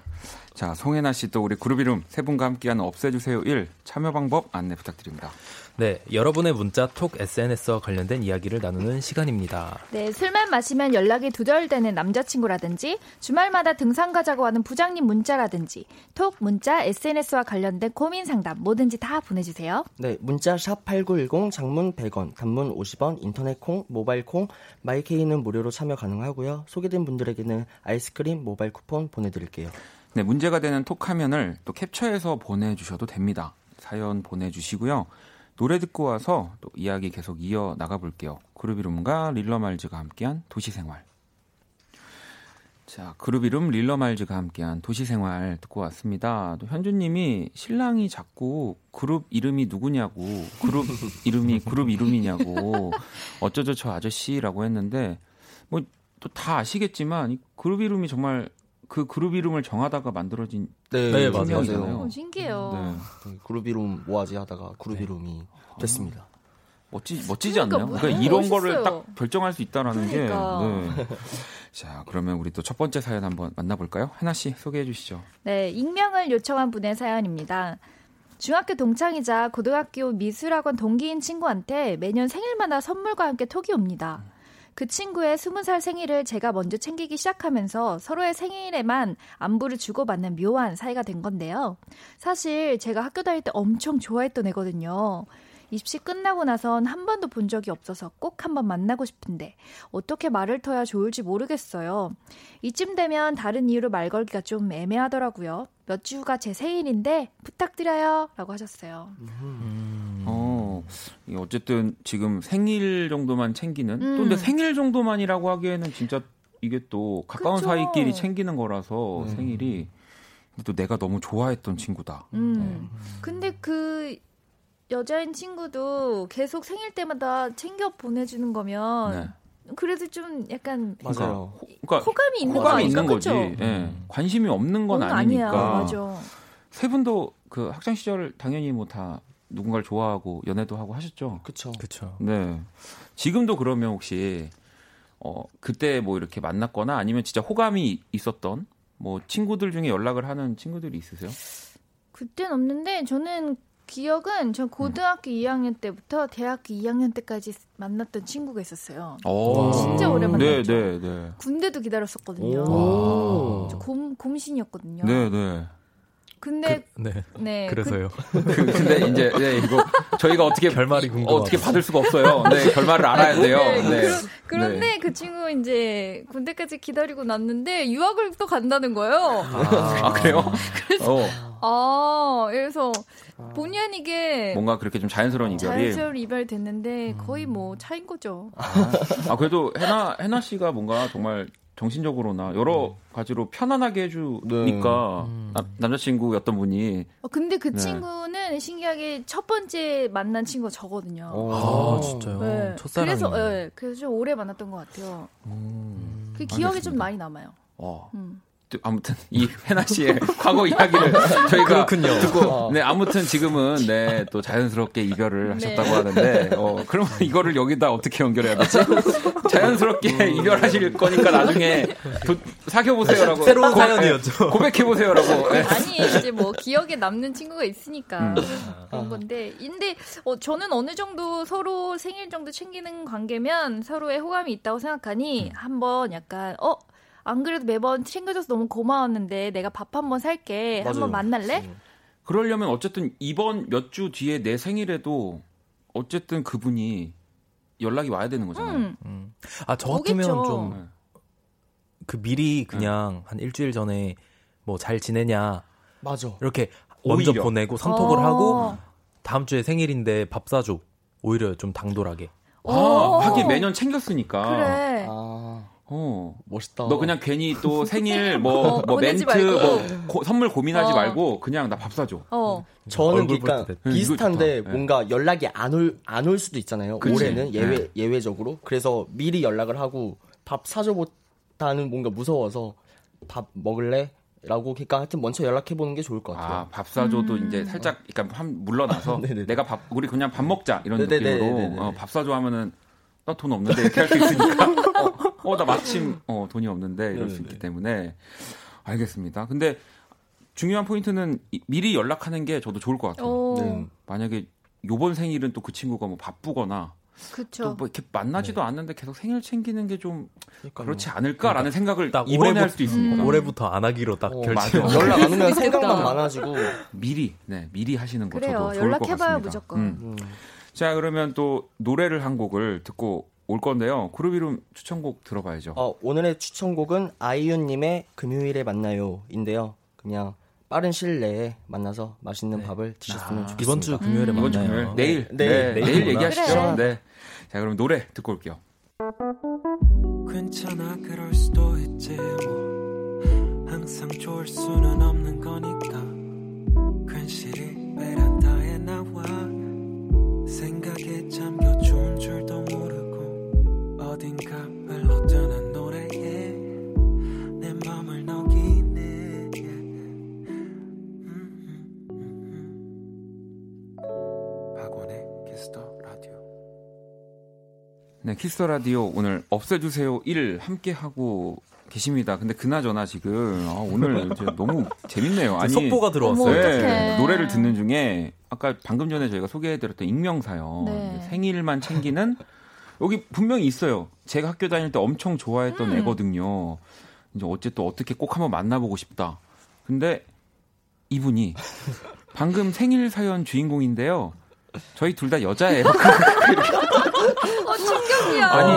[SPEAKER 1] 자, 송혜나 씨 또 우리 그룹 이름 세 분과 함께하는 없애주세요 1 참여 방법 안내 부탁드립니다.
[SPEAKER 4] 네, 여러분의 문자 톡 SNS와 관련된 이야기를 나누는 시간입니다.
[SPEAKER 3] 네, 술만 마시면 연락이 두절되는 남자친구라든지 주말마다 등산 가자고 하는 부장님 문자라든지 톡 문자 SNS와 관련된 고민 상담 뭐든지 다 보내주세요.
[SPEAKER 5] 네, 문자 샵 8910 장문 100원, 단문 50원, 인터넷 콩, 모바일 콩, 마이케이는 무료로 참여 가능하고요. 소개된 분들에게는 아이스크림 모바일 쿠폰 보내드릴게요.
[SPEAKER 1] 네, 문제가 되는 톡 화면을 또 캡처해서 보내주셔도 됩니다. 사연 보내주시고요. 노래 듣고 와서 또 이야기 계속 이어 나가볼게요. 그룹 이름과 릴러말즈가 함께한 도시생활. 자, 그룹 이름 릴러말즈가 함께한 도시생활 듣고 왔습니다. 또 현주님이 신랑이 자꾸 그룹 이름이 누구냐고, 그룹 이름이 그룹 이름이냐고, 어쩌죠 저 아저씨라고 했는데, 뭐 또 다 아시겠지만 이 그룹 이름이 정말 그 그룹 이름을 정하다가 만들어진
[SPEAKER 5] 네,
[SPEAKER 4] 네,
[SPEAKER 1] 맞아요.
[SPEAKER 5] 맞아요.
[SPEAKER 3] 어, 신기해요.
[SPEAKER 1] 네.
[SPEAKER 5] 네, 그룹 이름 뭐하지 하다가 그룹 이름이 됐습니다.
[SPEAKER 1] 멋지 멋지지
[SPEAKER 3] 그러니까
[SPEAKER 1] 않나요?
[SPEAKER 3] 뭐-
[SPEAKER 1] 그러니까
[SPEAKER 3] 너무
[SPEAKER 1] 이런
[SPEAKER 3] 멋있어요.
[SPEAKER 1] 거를 딱 결정할 수 있다라는
[SPEAKER 3] 그러니까.
[SPEAKER 1] 게. 네. 자, 그러면 우리 또 첫 번째 사연 한번 만나볼까요? 하나 씨 소개해 주시죠.
[SPEAKER 3] 네, 익명을 요청한 분의 사연입니다. 중학교 동창이자 고등학교 미술학원 동기인 친구한테 매년 생일마다 선물과 함께 톡이 옵니다. 그 친구의 20살 생일을 제가 먼저 챙기기 시작하면서 서로의 생일에만 안부를 주고받는 묘한 사이가 된 건데요. 사실 제가 학교 다닐 때 엄청 좋아했던 애거든요. 입시 끝나고 나선 한 번도 본 적이 없어서 꼭 한번 만나고 싶은데 어떻게 말을 터야 좋을지 모르겠어요. 이쯤 되면 다른 이유로 말 걸기가 좀 애매하더라고요. 몇 주가 제 생일인데 부탁드려요. 라고 하셨어요.
[SPEAKER 1] 어, 어쨌든 지금 생일 정도만 챙기는.
[SPEAKER 3] 음.
[SPEAKER 1] 또 근데 생일 정도만이라고 하기에는 진짜 이게 또 가까운
[SPEAKER 3] 그쵸.
[SPEAKER 1] 사이끼리 챙기는 거라서
[SPEAKER 5] 음.
[SPEAKER 1] 생일이 또 내가 너무 좋아했던 친구다.
[SPEAKER 3] 음. 근데 그 여자인 친구도 계속 생일 때마다 챙겨 보내주는 거면
[SPEAKER 1] 네.
[SPEAKER 3] 그래도 좀 약간
[SPEAKER 5] 맞아요.
[SPEAKER 1] 그러니까
[SPEAKER 3] 호감이 있는 거
[SPEAKER 1] 호감이
[SPEAKER 3] 아닐까?
[SPEAKER 1] 있는 거지. 예. 관심이 없는 건 아니니까.
[SPEAKER 3] 아니야. 맞아.
[SPEAKER 1] 세 분도 그 학창 시절 당연히 뭐 다 누군가를 좋아하고 연애도 하고 하셨죠?
[SPEAKER 5] 그쵸.
[SPEAKER 4] 그쵸.
[SPEAKER 1] 네. 지금도 그러면 혹시 어 그때 뭐 이렇게 만났거나 아니면 진짜 호감이 있었던 뭐 친구들 중에 연락을 하는 친구들이 있으세요?
[SPEAKER 3] 그땐 없는데 저는 기억은 저 고등학교 2학년 때부터 대학교 2학년 때까지 만났던 친구가 있었어요.
[SPEAKER 1] 어.
[SPEAKER 3] 진짜 오래
[SPEAKER 1] 네,
[SPEAKER 3] 만났죠.
[SPEAKER 1] 네, 네.
[SPEAKER 3] 군대도 기다렸었거든요.
[SPEAKER 5] 오.
[SPEAKER 3] 저 곰, 곰신이었거든요.
[SPEAKER 1] 네, 네.
[SPEAKER 3] 근데
[SPEAKER 4] 네.
[SPEAKER 3] 네.
[SPEAKER 4] 그래서요.
[SPEAKER 1] 그, 근데 이제 네, 이거 저희가 어떻게
[SPEAKER 4] 결말이 궁금하다.
[SPEAKER 1] 어떻게 받을 수가 없어요. 네, 결말을 알아야 돼요. 네.
[SPEAKER 3] 그, 런데
[SPEAKER 1] 네.
[SPEAKER 3] 그 친구 이제 군대까지 기다리고 났는데 유학을 또 간다는 거예요.
[SPEAKER 1] 아, 그래요? 어,
[SPEAKER 3] 아, 그래서 본의 아니게
[SPEAKER 1] 뭔가 그렇게 좀 자연스러운 이별이.
[SPEAKER 3] 자연스러운 이별 됐는데 거의 뭐 차인 거죠.
[SPEAKER 1] 아, 그래도 해나, 해나 씨가 뭔가 정말 정신적으로나 여러 가지로 편안하게 해주니까 나- 남자친구였던 분이
[SPEAKER 3] 어, 근데 그
[SPEAKER 1] 네.
[SPEAKER 3] 친구는 신기하게 첫 번째 만난 친구가 저거든요.
[SPEAKER 4] 아, 진짜요?
[SPEAKER 3] 네.
[SPEAKER 4] 첫사랑이.
[SPEAKER 3] 그래서 네, 그래서 좀 오래 만났던 것 같아요. 그 기억이 좀
[SPEAKER 1] 알겠습니다.
[SPEAKER 3] 많이 남아요.
[SPEAKER 1] 어,
[SPEAKER 3] 음.
[SPEAKER 1] 아무튼 이 해나 씨의 과거 이야기를 저희가
[SPEAKER 4] 그렇군요.
[SPEAKER 1] 듣고 네 아무튼 지금은 네 또 자연스럽게 이별을
[SPEAKER 3] 네.
[SPEAKER 1] 하셨다고 하는데 어 그러면 이거를 여기다 어떻게 연결해야 되지? 자연스럽게 이별하실 거니까 나중에 도, 사귀어 보세요라고
[SPEAKER 4] 새로운 사연이었죠.
[SPEAKER 1] 고백해 보세요라고 네.
[SPEAKER 3] 아니 이제 뭐 기억에 남는 친구가 있으니까
[SPEAKER 1] 음.
[SPEAKER 3] 그런 건데 근데 어, 저는 어느 정도 서로 생일 정도 챙기는 관계면 서로의 호감이 있다고
[SPEAKER 1] 음.
[SPEAKER 3] 생각하니 한번 약간 어 안 그래도 매번 챙겨줘서 너무 고마웠는데 내가 밥 한 번 살게 한번
[SPEAKER 5] 맞아요.
[SPEAKER 3] 만날래?
[SPEAKER 1] 그러려면 어쨌든 이번 몇 주 뒤에 내 생일에도 어쨌든 그분이 연락이 와야 되는 거잖아요.
[SPEAKER 3] 음.
[SPEAKER 4] 아, 저 같으면
[SPEAKER 3] 오겠죠.
[SPEAKER 4] 좀그 미리 그냥 한 일주일 전에 뭐 잘 지내냐
[SPEAKER 5] 맞아.
[SPEAKER 4] 이렇게 먼저
[SPEAKER 1] 오히려.
[SPEAKER 4] 보내고 선톡을
[SPEAKER 3] 어.
[SPEAKER 4] 하고 다음 주에 생일인데 밥 사줘. 오히려 좀 당돌하게.
[SPEAKER 1] 아,
[SPEAKER 3] 어.
[SPEAKER 1] 하긴 매년 챙겼으니까.
[SPEAKER 3] 그래.
[SPEAKER 5] 아,
[SPEAKER 1] 어.
[SPEAKER 5] 멋있다.
[SPEAKER 1] 너 그냥 괜히 또 생일 뭐,
[SPEAKER 3] 어,
[SPEAKER 1] 뭐
[SPEAKER 3] 보내지
[SPEAKER 1] 멘트
[SPEAKER 3] 말고.
[SPEAKER 1] 뭐 고- 선물 고민하지
[SPEAKER 3] 어.
[SPEAKER 1] 말고 그냥 나 밥 사줘.
[SPEAKER 3] 어.
[SPEAKER 5] 저는 그러니까
[SPEAKER 1] 음,
[SPEAKER 5] 비슷한데
[SPEAKER 1] 좋다.
[SPEAKER 5] 뭔가 연락이 안 올 안 올 수도 있잖아요.
[SPEAKER 1] 그치.
[SPEAKER 5] 올해는 예외
[SPEAKER 1] 네.
[SPEAKER 5] 예외적으로. 그래서 미리 연락을 하고 밥 사줘보다는 뭔가 무서워서 밥 먹을래? 라고 그러니까 하여튼 먼저 연락해 보는 게 좋을 것 같아요.
[SPEAKER 1] 아, 밥 사줘도
[SPEAKER 3] 음.
[SPEAKER 1] 이제 살짝 그러니까 한 물러나서
[SPEAKER 5] 네네네.
[SPEAKER 1] 내가 밥 우리 그냥 밥 먹자 이런
[SPEAKER 5] 네네네네네.
[SPEAKER 1] 느낌으로 어, 밥 사줘 하면은 나 돈 없는데 이렇게 할 수 있으니까 어, 나 마침 어, 돈이 없는데 이럴 수. 있기 때문에 알겠습니다. 근데 중요한 포인트는 이- 미리 연락하는 게 저도 좋을 것 같아요.
[SPEAKER 3] 어.
[SPEAKER 5] 네.
[SPEAKER 1] 만약에 요번 생일은 또 그 친구가 뭐 바쁘거나
[SPEAKER 3] 그쵸.
[SPEAKER 1] 또뭐 이렇게 만나지도 않는데 계속 생일 챙기는 게 좀. 그렇지 않을까라는 생각을
[SPEAKER 4] 딱
[SPEAKER 1] 이번에 할 수도 있으니까
[SPEAKER 4] 올해부터 안 하기로 딱
[SPEAKER 5] 어,
[SPEAKER 4] 결정.
[SPEAKER 5] 연락 안 오면 생각만
[SPEAKER 3] 그러니까.
[SPEAKER 5] 많아지고
[SPEAKER 1] 미리 네 미리 하시는 거
[SPEAKER 3] 그래요.
[SPEAKER 1] 저도 좋을 것
[SPEAKER 3] 연락해봐요,
[SPEAKER 1] 같습니다.
[SPEAKER 3] 무조건.
[SPEAKER 1] 음.
[SPEAKER 5] 음.
[SPEAKER 1] 자 그러면 또 노래를 한 곡을 듣고 올 건데요. 그룹 이름 추천곡 들어봐야죠.
[SPEAKER 5] 어, 오늘의 추천곡은 아이유님의 금요일에 만나요인데요. 그냥 빠른 시일 내에 만나서 맛있는 밥을 드셨으면
[SPEAKER 1] 아,
[SPEAKER 5] 좋겠습니다.
[SPEAKER 4] 이번 주 금요일에
[SPEAKER 1] 이번 주
[SPEAKER 4] 만나요.
[SPEAKER 1] 금요일 내일
[SPEAKER 5] 네,
[SPEAKER 1] 네,
[SPEAKER 5] 내일.
[SPEAKER 1] 얘기하시죠.
[SPEAKER 3] 그래.
[SPEAKER 1] 네. 자 그럼 노래 듣고 올게요.
[SPEAKER 2] 괜찮아 그럴 수도 있지 뭐 항상 좋을 수는 없는 거니까 괜시리 베란다에 나와 생각에 잠겨 모르고 어딘가 흘러드는 노래에 내 맘을 녹이네. 박원의 Kiss the Radio
[SPEAKER 1] 네 Kiss Radio 오늘 없애주세요 1 함께 하고 계십니다. 근데 그나저나 지금 아, 오늘 너무 재밌네요. 아니
[SPEAKER 4] 속보가 들어왔어요.
[SPEAKER 1] 네. 노래를 듣는 중에 아까 방금 전에 저희가 소개해드렸던 익명 사연
[SPEAKER 3] 네.
[SPEAKER 1] 생일만 챙기는 여기 분명히 있어요. 제가 학교 다닐 때 엄청 좋아했던
[SPEAKER 3] 음.
[SPEAKER 1] 애거든요. 이제 어쨌든 어떻게 꼭 한번 만나보고 싶다. 근데 이분이 방금 생일 사연 주인공인데요. 저희 둘 다 여자예요.
[SPEAKER 3] 어, 충격이야.
[SPEAKER 1] 아니,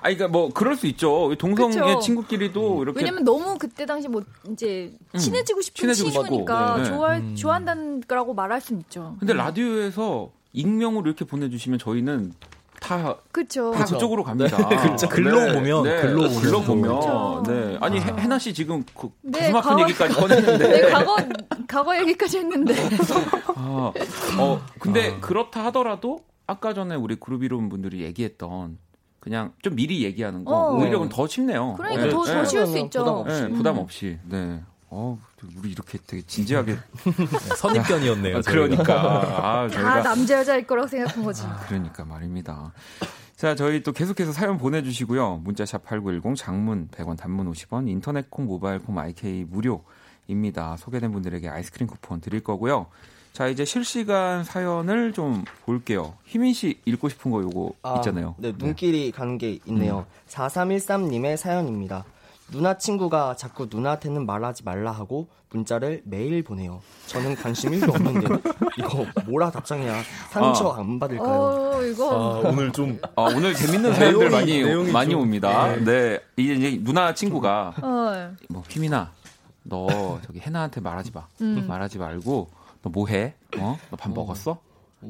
[SPEAKER 1] 아니 그러니까 뭐 그럴 수 있죠. 동성의
[SPEAKER 3] 그쵸.
[SPEAKER 1] 친구끼리도 이렇게
[SPEAKER 3] 왜냐면 너무 그때 당시 뭐 이제
[SPEAKER 1] 음,
[SPEAKER 3] 친해지고 싶은
[SPEAKER 1] 친해지고
[SPEAKER 3] 친구니까
[SPEAKER 1] 싶고, 네.
[SPEAKER 3] 좋아
[SPEAKER 4] 음.
[SPEAKER 3] 좋아한다는 거라고 말할 수는 있죠.
[SPEAKER 1] 근데 라디오에서 익명으로 이렇게 보내주시면 저희는 다,
[SPEAKER 3] 그렇죠.
[SPEAKER 1] 다 그쪽으로 갑니다.
[SPEAKER 4] 글자 글로 보면, 글로 보면.
[SPEAKER 1] 글로 보면.
[SPEAKER 3] 그쵸.
[SPEAKER 1] 네. 아니, 해- 해나 씨 지금 그
[SPEAKER 3] 네,
[SPEAKER 1] 가슴 아픈
[SPEAKER 3] 과거-
[SPEAKER 1] 얘기까지 꺼냈는데.
[SPEAKER 3] 네, 과거 과거 얘기까지 했는데.
[SPEAKER 1] 아, 어, 근데 그렇다 하더라도 아까 전에 우리 그룹 이름 분들이 얘기했던 그냥 좀 미리 얘기하는 거
[SPEAKER 3] 어.
[SPEAKER 1] 오히려 더 쉽네요.
[SPEAKER 3] 그러니까
[SPEAKER 1] 네,
[SPEAKER 3] 더,
[SPEAKER 1] 네.
[SPEAKER 3] 더 쉬울 수
[SPEAKER 5] 네,
[SPEAKER 3] 있죠.
[SPEAKER 5] 부담 없이.
[SPEAKER 1] 네, 부담 없이. 네. 어, 우리 이렇게 되게 진지하게
[SPEAKER 4] 선입견이었네요.
[SPEAKER 1] 아. 그러니까 아,
[SPEAKER 3] 다
[SPEAKER 1] 저희가
[SPEAKER 3] 남자 여자일 거라고 생각한 거지.
[SPEAKER 1] 그러니까 말입니다. 자, 저희 또 계속해서 사연 보내주시고요. 문자샵 8910, 장문 100원, 단문 50원, 인터넷 콩, 모바일 콩, IK 무료입니다. 소개된 분들에게 아이스크림 쿠폰 드릴 거고요. 자, 이제 실시간 사연을 좀 볼게요. 희민 씨 읽고 싶은 거 요거
[SPEAKER 5] 아,
[SPEAKER 1] 있잖아요.
[SPEAKER 5] 네, 눈길이 가는 게 있네요. 4313님의 사연입니다. 누나 친구가 자꾸 누나한테는 말하지 말라 하고 문자를 매일 보내요. 저는 관심 1도 없는데 이거 뭐라 답장이야. 상처 안 받을까요?
[SPEAKER 3] 어, 이거
[SPEAKER 4] 아, 오늘 좀
[SPEAKER 1] 아, 오늘 재밌는 사연들 많이
[SPEAKER 4] 내용이
[SPEAKER 1] 많이
[SPEAKER 4] 좀-
[SPEAKER 1] 옵니다. 네. 이제, 이제 누나 친구가
[SPEAKER 3] 어,
[SPEAKER 1] 뭐 희민아 너 저기 해나한테 말하지 마.
[SPEAKER 3] 음.
[SPEAKER 1] 말하지 말고 너 뭐 해? 어? 너 밥 먹었어?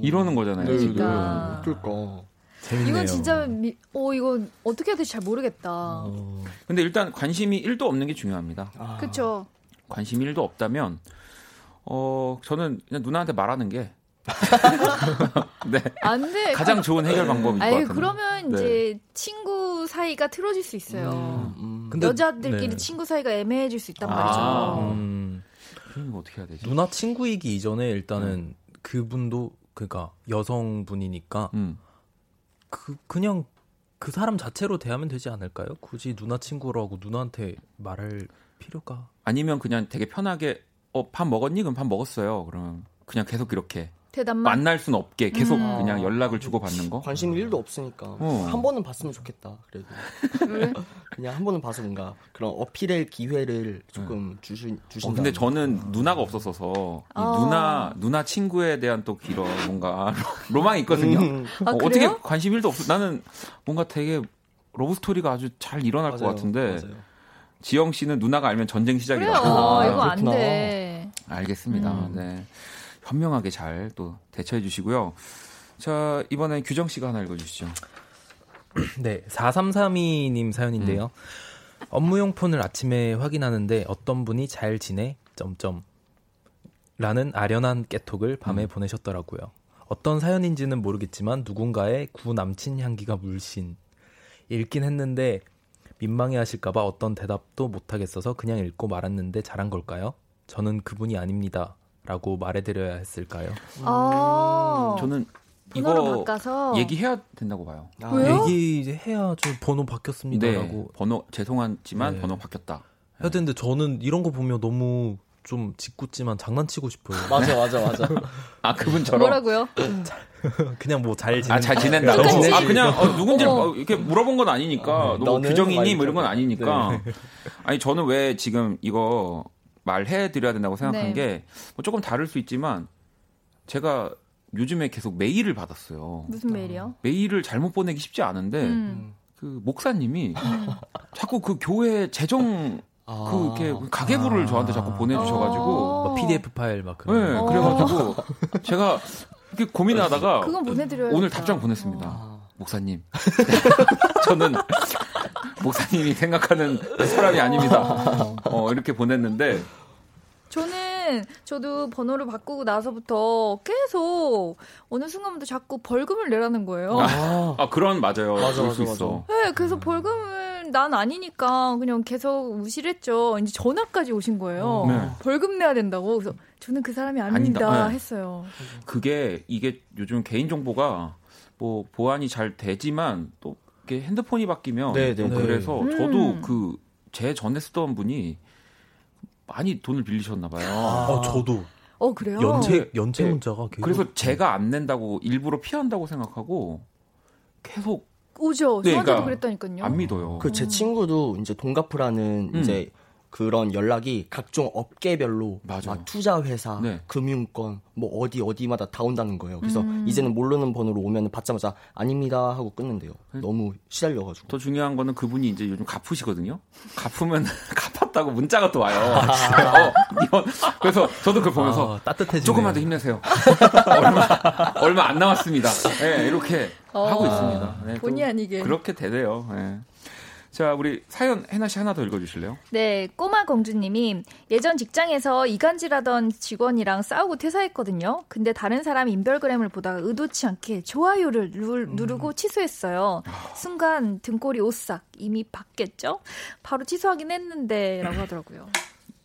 [SPEAKER 1] 이러는 거잖아요.
[SPEAKER 5] 네,
[SPEAKER 1] 지금.
[SPEAKER 3] 그러니까.
[SPEAKER 4] 재밌네요.
[SPEAKER 3] 이건 진짜 미, 어 이거 어떻게 해야 될지 잘 모르겠다.
[SPEAKER 4] 어,
[SPEAKER 1] 근데 일단 관심이 1도 없는 게 중요합니다.
[SPEAKER 5] 아,
[SPEAKER 3] 그쵸?
[SPEAKER 1] 관심이 1도 없다면 어 저는 그냥 누나한테 말하는 게 네.
[SPEAKER 3] 안 돼.
[SPEAKER 1] 가장 좋은 해결 방법일 것
[SPEAKER 3] 아니
[SPEAKER 1] 같아요.
[SPEAKER 3] 그러면
[SPEAKER 1] 네.
[SPEAKER 3] 이제 친구 사이가 틀어질 수 있어요.
[SPEAKER 5] 음,
[SPEAKER 4] 근데-
[SPEAKER 3] 여자들끼리
[SPEAKER 4] 네.
[SPEAKER 3] 친구 사이가 애매해질 수 있단
[SPEAKER 1] 아.
[SPEAKER 3] 말이죠.
[SPEAKER 4] 음,
[SPEAKER 1] 그럼 이거 어떻게 해야 되지?
[SPEAKER 4] 누나 친구이기 이전에 일단은 그분도 그러니까 여성분이니까
[SPEAKER 1] 음.
[SPEAKER 4] 그 그냥 그 사람 자체로 대하면 되지 않을까요? 굳이 누나 친구라고 누나한테 말할 필요가
[SPEAKER 1] 아니면 그냥 되게 편하게 어 밥 먹었니? 그럼 밥 먹었어요. 그러면 그냥 계속 이렇게
[SPEAKER 3] 대답만.
[SPEAKER 1] 만날 순 없게 계속
[SPEAKER 3] 음.
[SPEAKER 1] 그냥 연락을 주고 받는 거.
[SPEAKER 5] 관심 1도 없으니까
[SPEAKER 1] 어.
[SPEAKER 5] 한 번은 봤으면 좋겠다. 그래도
[SPEAKER 3] 왜?
[SPEAKER 5] 그냥 한 번은 봐서 뭔가 그런 어필의 기회를 조금 주시
[SPEAKER 1] 어,
[SPEAKER 5] 주신다.
[SPEAKER 1] 근데 저는 누나가 없었어서 이
[SPEAKER 3] 아.
[SPEAKER 1] 누나 누나 친구에 대한 또 그런 뭔가 로망이 있거든요.
[SPEAKER 5] 음,
[SPEAKER 3] 아,
[SPEAKER 1] 어,
[SPEAKER 3] 그래요?
[SPEAKER 1] 어떻게 관심 1도 없어. 나는 뭔가 되게 love story가 아주 잘 일어날 것
[SPEAKER 5] 맞아요,
[SPEAKER 1] 같은데
[SPEAKER 5] 맞아요.
[SPEAKER 1] 지영 씨는 누나가 알면 전쟁
[SPEAKER 3] 그래요.
[SPEAKER 1] 시작이라고.
[SPEAKER 5] 아,
[SPEAKER 3] 이거 안
[SPEAKER 5] 그렇구나.
[SPEAKER 3] 돼.
[SPEAKER 1] 알겠습니다.
[SPEAKER 3] 음.
[SPEAKER 1] 네. 현명하게 잘 또 대처해 주시고요. 자, 이번엔 규정 씨가 하나 읽어 주시죠.
[SPEAKER 4] 네, 4332님 사연인데요. 업무용 폰을 아침에 확인하는데 어떤 분이 잘 지내? 점점 라는 아련한 깨톡을 밤에 보내셨더라고요. 어떤 사연인지는 모르겠지만 누군가의 구 남친 향기가 물씬 읽긴 했는데 민망해 하실까봐 어떤 대답도 못하겠어서 그냥 읽고 말았는데 잘한 걸까요? 저는 그분이 아닙니다. 라고 말해드려야 했을까요?
[SPEAKER 3] 아.
[SPEAKER 1] 저는
[SPEAKER 3] 번호를
[SPEAKER 1] 이거
[SPEAKER 3] 바꿔서
[SPEAKER 1] 얘기해야 된다고 봐요.
[SPEAKER 5] 아,
[SPEAKER 3] 왜요?
[SPEAKER 4] 얘기 이제 해야죠. 번호 바뀌었습니다라고
[SPEAKER 1] 네. 번호 죄송하지만
[SPEAKER 4] 네.
[SPEAKER 1] 번호 바뀌었다.
[SPEAKER 4] 해야 되는데 저는 이런 거 보면 너무 좀 짓궂지만 장난치고 싶어요.
[SPEAKER 5] 맞아 맞아 맞아.
[SPEAKER 1] 아, 그분처럼
[SPEAKER 3] 뭐라고요?
[SPEAKER 4] 그냥 뭐 잘 지내.
[SPEAKER 1] 아, 잘 지낸다.
[SPEAKER 3] 똑같이.
[SPEAKER 1] 고 아, 그냥 어, 누군지.
[SPEAKER 3] 어,
[SPEAKER 1] 이렇게 물어본 건 아니니까. 너
[SPEAKER 5] 너는
[SPEAKER 1] 규정이니? 뭐 이런 건. 아니니까. 아니, 저는 왜 지금 이거 말해 드려야 된다고 생각한
[SPEAKER 3] 네.
[SPEAKER 1] 게뭐 조금 다를 수 있지만 제가 요즘에 계속 메일을 받았어요.
[SPEAKER 3] 무슨 메일이요?
[SPEAKER 1] 메일을 잘못 보내기 쉽지 않은데
[SPEAKER 3] 음.
[SPEAKER 1] 그 목사님이 자꾸 그 교회 재정
[SPEAKER 5] 아.
[SPEAKER 1] 그 이렇게 가계부를 저한테 자꾸 보내주셔가지고
[SPEAKER 3] 어.
[SPEAKER 4] 뭐 PDF 파일 막
[SPEAKER 1] 네,
[SPEAKER 4] 그런. 거.
[SPEAKER 3] 어.
[SPEAKER 1] 그래가지고 제가 이렇게 고민하다가
[SPEAKER 3] 그건 보내드려요.
[SPEAKER 1] 오늘 답장 보냈습니다.
[SPEAKER 5] 아.
[SPEAKER 1] 목사님. 저는 목사님이 생각하는 사람이 아닙니다. 어, 이렇게 보냈는데,
[SPEAKER 3] 저는 저도 번호를 바꾸고 나서부터 계속 어느 순간부터 자꾸 벌금을 내라는 거예요.
[SPEAKER 5] 아,
[SPEAKER 1] 아, 그런, 맞아요.
[SPEAKER 5] 맞아, 맞아,
[SPEAKER 1] 있어.
[SPEAKER 3] 네, 그래서 벌금을 난 아니니까 그냥 계속 무시했죠. 이제 전화까지 오신 거예요.
[SPEAKER 1] 네.
[SPEAKER 3] 벌금 내야 된다고. 그래서 저는 그 사람이 아닙니다
[SPEAKER 1] 아니다. 네.
[SPEAKER 3] 했어요.
[SPEAKER 1] 그게, 이게 요즘 개인 정보가 뭐 보안이 잘 되지만 또 이게 핸드폰이 바뀌면
[SPEAKER 5] 네,
[SPEAKER 1] 좀
[SPEAKER 5] 네,
[SPEAKER 4] 네.
[SPEAKER 1] 그래서
[SPEAKER 3] 음.
[SPEAKER 1] 저도 그 제 전에 쓰던 분이 많이 돈을 빌리셨나 봐요.
[SPEAKER 4] 아, 저도
[SPEAKER 3] 어 그래요?
[SPEAKER 4] 연체 연체
[SPEAKER 1] 네.
[SPEAKER 4] 문자가 계속
[SPEAKER 1] 그래서 제가 안 낸다고 일부러 피한다고 생각하고 계속
[SPEAKER 3] 오죠.
[SPEAKER 1] 네,
[SPEAKER 3] 저한테도
[SPEAKER 1] 그러니까
[SPEAKER 3] 그랬다니까요.
[SPEAKER 1] 안 믿어요.
[SPEAKER 5] 그 제 친구도 이제 동가프라는
[SPEAKER 1] 음.
[SPEAKER 5] 이제 그런 연락이 각종 업계별로
[SPEAKER 1] 맞아요.
[SPEAKER 5] 막 투자 회사,
[SPEAKER 1] 네.
[SPEAKER 5] 금융권, 뭐 어디 어디마다 다 온다는 거예요. 그래서
[SPEAKER 3] 음.
[SPEAKER 5] 이제는 모르는 번호로 오면 받자마자 아닙니다 하고 끊는데요. 너무 시달려 가지고.
[SPEAKER 1] 더 중요한 거는 그분이 이제 요즘 갚으시거든요. 갚으면 갚았다고 문자가 또 와요. 어, 이건 그래서 저도 그걸 보면서
[SPEAKER 4] 아, 따뜻해지네요.
[SPEAKER 1] 조금만 더 힘내세요. 얼마 얼마 안 남았습니다. 네, 이렇게
[SPEAKER 3] 어,
[SPEAKER 1] 하고 있습니다. 네, 또
[SPEAKER 3] 본의 아니게.
[SPEAKER 1] 그렇게 되네요. 네. 자, 우리 사연 해나 씨 하나 더 읽어주실래요?
[SPEAKER 3] 네, 꼬마 공주님이 예전 직장에서 이간질하던 직원이랑 싸우고 퇴사했거든요. 근데 다른 사람 인별그램을 보다가 의도치 않게 좋아요를 누, 누르고 취소했어요. 순간 등골이 오싹 이미 받겠죠? 바로 취소하긴 했는데라고 하더라고요.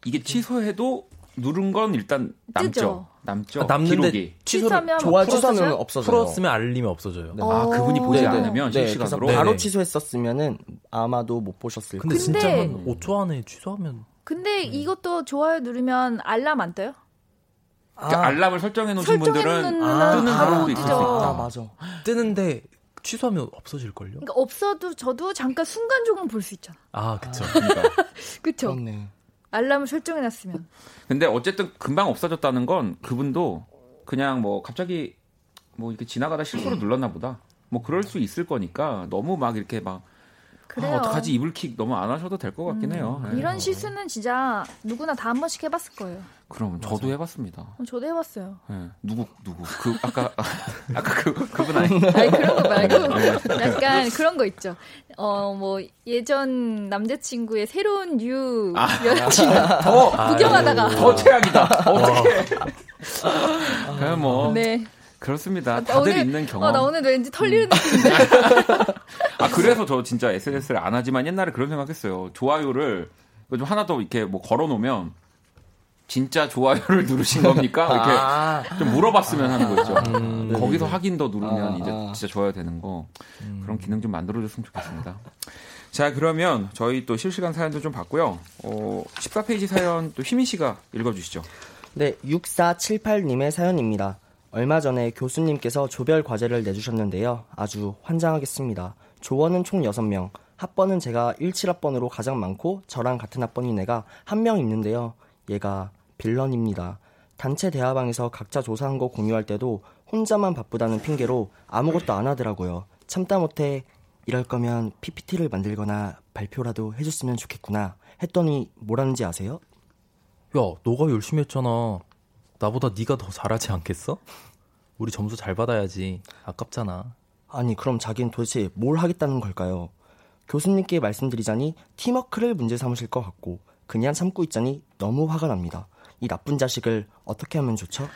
[SPEAKER 1] 이게 취소해도 누른 건 일단 남죠.
[SPEAKER 3] 뜨죠.
[SPEAKER 1] 남죠.
[SPEAKER 4] 아, 남는데
[SPEAKER 1] 기록이.
[SPEAKER 4] 취소를
[SPEAKER 3] 풀었어요?
[SPEAKER 5] 취소하면 없어져요.
[SPEAKER 4] 풀었으면 알림이 없어져요.
[SPEAKER 5] 네.
[SPEAKER 1] 아 그분이 보지
[SPEAKER 3] 네,
[SPEAKER 5] 네.
[SPEAKER 1] 않으면
[SPEAKER 5] 네,
[SPEAKER 1] 실시간으로.
[SPEAKER 5] 그래서 바로
[SPEAKER 4] 네네.
[SPEAKER 5] 취소했었으면 아마도 못 보셨을
[SPEAKER 4] 근데
[SPEAKER 5] 거예요.
[SPEAKER 3] 근데-
[SPEAKER 4] 진짜 한 5초 안에 취소하면
[SPEAKER 3] 근데 이것도 좋아요 누르면 알람 안 떠요?
[SPEAKER 1] 그러니까 알람을 설정해 놓으신 분들은
[SPEAKER 3] 설정해놓는
[SPEAKER 5] 아,
[SPEAKER 1] 뜨는
[SPEAKER 3] 바로
[SPEAKER 1] 사람도 있을 수. 있다.
[SPEAKER 5] 아 맞아.
[SPEAKER 4] 뜨는데 취소하면 없어질 걸요?
[SPEAKER 3] 그러니까 없어도 저도 잠깐 순간 조금 볼수 있잖아.
[SPEAKER 4] 아, 그쵸.
[SPEAKER 1] 그러니까.
[SPEAKER 3] 그쵸?
[SPEAKER 5] 그렇네.
[SPEAKER 3] 알람을 설정해놨으면.
[SPEAKER 1] 근데 어쨌든 금방 없어졌다는 건 그분도 그냥 뭐 갑자기 뭐 이렇게 지나가다 실수로 눌렀나 보다. 뭐 그럴 수 있을 거니까 너무 막 이렇게 막
[SPEAKER 3] 그래요.
[SPEAKER 1] 아, 어떡하지 이불킥 너무 안 하셔도 될 것 같긴 해요. 네.
[SPEAKER 3] 이런 실수는 진짜 누구나 다 한 번씩 해봤을 거예요.
[SPEAKER 1] 그럼 저도 해봤습니다.
[SPEAKER 3] 어, 저도 해봤어요.
[SPEAKER 1] 네. 누구 누구 그 아까 아까 그 그분 아니
[SPEAKER 3] 아니 그런 거 말고
[SPEAKER 1] 네.
[SPEAKER 3] 약간 그런 거 있죠. 어 뭐 예전 남자친구의 새로운 new
[SPEAKER 1] 아.
[SPEAKER 3] 여자친구
[SPEAKER 1] 더
[SPEAKER 3] 구경하다가
[SPEAKER 1] 더 최악이다. 어떻게? 그냥 뭐
[SPEAKER 3] 네.
[SPEAKER 1] 그렇습니다.
[SPEAKER 3] 나
[SPEAKER 1] 다들
[SPEAKER 3] 오늘-
[SPEAKER 1] 있는 경험.
[SPEAKER 3] 어, 나 오늘 왠지 털리는 느낌인데.
[SPEAKER 1] 아 그래서 저 진짜 SNS를 안 하지만 옛날에 그런 생각했어요. 좋아요를 좀 하나 더 이렇게 뭐 걸어놓으면 진짜 좋아요를 누르신 겁니까? 이렇게
[SPEAKER 5] 아,
[SPEAKER 1] 좀 물어봤으면 하는 거죠.
[SPEAKER 4] 음,
[SPEAKER 5] 네네네.
[SPEAKER 1] 거기서 확인 더 누르면
[SPEAKER 5] 아,
[SPEAKER 1] 이제
[SPEAKER 5] 아.
[SPEAKER 1] 진짜 좋아요 되는 거 그런 기능 좀 만들어줬으면 좋겠습니다. 자 그러면 저희 또 실시간 사연도 좀 봤고요. 어, 14페이지 사연 또 희민 씨가 읽어주시죠.
[SPEAKER 5] 네, 6478님의 사연입니다. 얼마 전에 교수님께서 조별 과제를 내주셨는데요. 아주 환장하겠습니다. 조원은 총 6명, 학번은 제가 17학번으로 가장 많고 저랑 같은 학번인 애가 한 명 있는데요. 얘가 빌런입니다. 단체 대화방에서 각자 조사한 거 공유할 때도 혼자만 바쁘다는 핑계로 아무것도 안 하더라고요. 참다 못해 이럴 거면 PPT를 만들거나 발표라도 해줬으면 좋겠구나 했더니 뭐라는지 아세요?
[SPEAKER 4] 야, 너가 열심히 했잖아. 나보다 네가 더 잘하지 않겠어? 우리 점수 잘 받아야지. 아깝잖아.
[SPEAKER 5] 아니 그럼 자기는 도대체 뭘 하겠다는 걸까요? 교수님께 말씀드리자니 팀워크를 문제 삼으실 것 같고 그냥 참고 있자니 너무 화가 납니다. 이 나쁜 자식을 어떻게 하면 좋죠?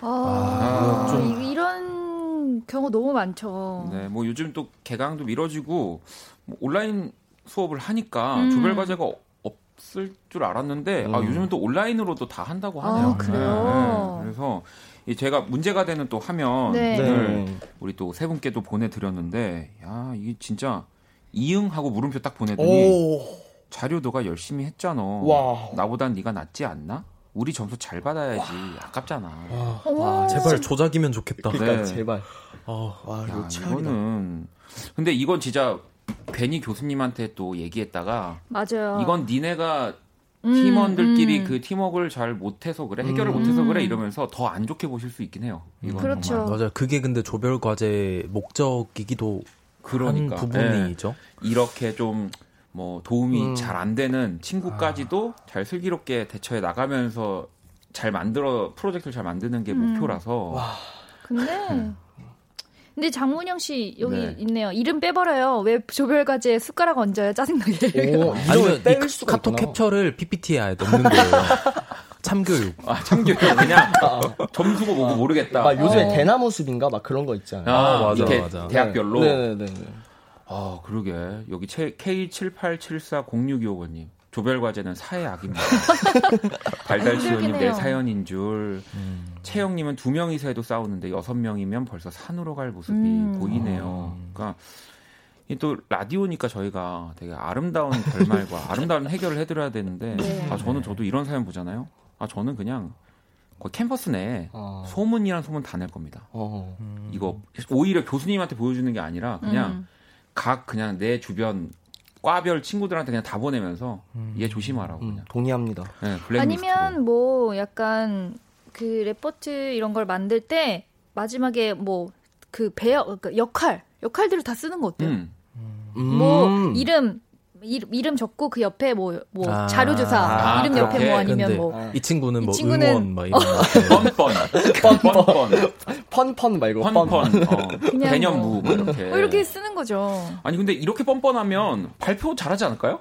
[SPEAKER 3] 아, 이- 이런 경우 너무 많죠.
[SPEAKER 1] 네, 뭐 요즘 또 개강도 미뤄지고 뭐 온라인 수업을 하니까
[SPEAKER 3] 음.
[SPEAKER 1] 조별 과제가 어- 없을 줄 알았는데 아,
[SPEAKER 5] 음.
[SPEAKER 1] 요즘은 또 온라인으로도 다 한다고
[SPEAKER 3] 아,
[SPEAKER 1] 하네요.
[SPEAKER 3] 그래요?
[SPEAKER 1] 네, 그래서 이 제가 문제가 되는 또 화면을
[SPEAKER 3] 네.
[SPEAKER 1] 우리 또 세 분께 또 보내드렸는데 야 이게 진짜 이응하고 물음표 딱 보내더니 자료 너가 열심히 했잖아.
[SPEAKER 5] 와.
[SPEAKER 1] 나보단 네가 낫지 않나? 우리 점수 잘 받아야지. 아깝잖아.
[SPEAKER 3] 어머.
[SPEAKER 4] 제발 조작이면 좋겠다.
[SPEAKER 1] 네.
[SPEAKER 5] 제발.
[SPEAKER 4] 어,
[SPEAKER 5] 와
[SPEAKER 1] 야. 이거는 근데 이건 진짜 괜히 교수님한테 또 얘기했다가
[SPEAKER 3] 맞아요.
[SPEAKER 1] 이건 니네가
[SPEAKER 3] 음,
[SPEAKER 1] 팀원들끼리
[SPEAKER 3] 음.
[SPEAKER 1] 그 팀워크를 잘 못해서 그래 해결을
[SPEAKER 5] 음.
[SPEAKER 1] 못해서 그래 이러면서 더 안 좋게 보실 수 있긴 해요. 이건
[SPEAKER 3] 그렇죠.
[SPEAKER 1] 정말.
[SPEAKER 4] 맞아요. 그게 근데 조별 과제 목적이기도
[SPEAKER 1] 그러니까
[SPEAKER 4] 한
[SPEAKER 1] 예.
[SPEAKER 4] 부분이죠.
[SPEAKER 1] 이렇게 좀 뭐 도움이
[SPEAKER 5] 음.
[SPEAKER 1] 잘안 되는 친구까지도 잘 슬기롭게 대처해 나가면서 잘 만들어 프로젝트를 잘 만드는 게
[SPEAKER 3] 음.
[SPEAKER 1] 목표라서
[SPEAKER 3] 근데 근데 장문영 씨 여기
[SPEAKER 1] 네.
[SPEAKER 3] 있네요. 이름 빼버려요. 왜 조별 과제에 숟가락 얹어요? 짜증나게.
[SPEAKER 5] 오,
[SPEAKER 4] 아니면
[SPEAKER 5] 이뺄
[SPEAKER 4] 카-
[SPEAKER 5] 수가
[SPEAKER 4] 카톡
[SPEAKER 5] 있구나.
[SPEAKER 4] 캡처를 PPT에 넣는 거예요. 참교육.
[SPEAKER 1] 아, 참교육 그냥 점수고 뭐고 모르겠다.
[SPEAKER 5] 막 요즘에
[SPEAKER 3] 어.
[SPEAKER 5] 대나무 숲인가 막 그런 거 있잖아요.
[SPEAKER 1] 아,
[SPEAKER 4] 맞아,
[SPEAKER 1] 이렇게
[SPEAKER 4] 맞아.
[SPEAKER 1] 대학별로.
[SPEAKER 5] 네네 네.
[SPEAKER 1] 아, 그러게. 여기 K78740625번님. 조별 과제는 사회 악입니다. 달달치호님 내. 사연인 줄.
[SPEAKER 4] 음.
[SPEAKER 1] 채영님은 두 명이서 해도 싸우는데 여섯 명이면 벌써 산으로 갈 모습이
[SPEAKER 3] 음.
[SPEAKER 1] 보이네요. 그러니까 이또 라디오니까 저희가 되게 아름다운 결말과 아름다운 해결을 해드려야 되는데
[SPEAKER 3] 네.
[SPEAKER 1] 아 저는 저도 이런 사연 보잖아요. 아 저는 그냥 거의 캠퍼스 내에
[SPEAKER 5] 어.
[SPEAKER 1] 소문이란 소문 다 낼 겁니다.
[SPEAKER 5] 어.
[SPEAKER 1] 이거 오히려 교수님한테 보여주는 게 아니라 그냥
[SPEAKER 3] 음.
[SPEAKER 1] 각 그냥 내 주변 과별 친구들한테 그냥 다 보내면서 얘 조심하라고
[SPEAKER 5] 음,
[SPEAKER 1] 그냥.
[SPEAKER 5] 동의합니다.
[SPEAKER 1] 네.
[SPEAKER 3] 아니면 뭐 약간 그 레포트 이런 걸 만들 때 마지막에 뭐 그 배역 그러니까 역할 역할들을 다 쓰는 거 어때요?
[SPEAKER 1] 음.
[SPEAKER 3] 뭐
[SPEAKER 5] 음.
[SPEAKER 3] 이름 이름, 이름 적고 그 옆에 뭐, 뭐
[SPEAKER 4] 아.
[SPEAKER 3] 자료 조사
[SPEAKER 1] 아,
[SPEAKER 3] 이름 옆에
[SPEAKER 1] 그렇게?
[SPEAKER 3] 뭐 아니면 뭐
[SPEAKER 4] 이 친구는 이뭐
[SPEAKER 3] 친구는-
[SPEAKER 4] 응원 막 이런 거.
[SPEAKER 1] 뻔뻔 뻔뻔
[SPEAKER 5] 펀펀 말고
[SPEAKER 1] 펀펀 어,
[SPEAKER 3] 그냥
[SPEAKER 1] 개념무 뭐 이렇게
[SPEAKER 3] 뭐 이렇게 쓰는 거죠.
[SPEAKER 1] 아니 근데 이렇게 뻔뻔하면 발표 잘하지 않을까요?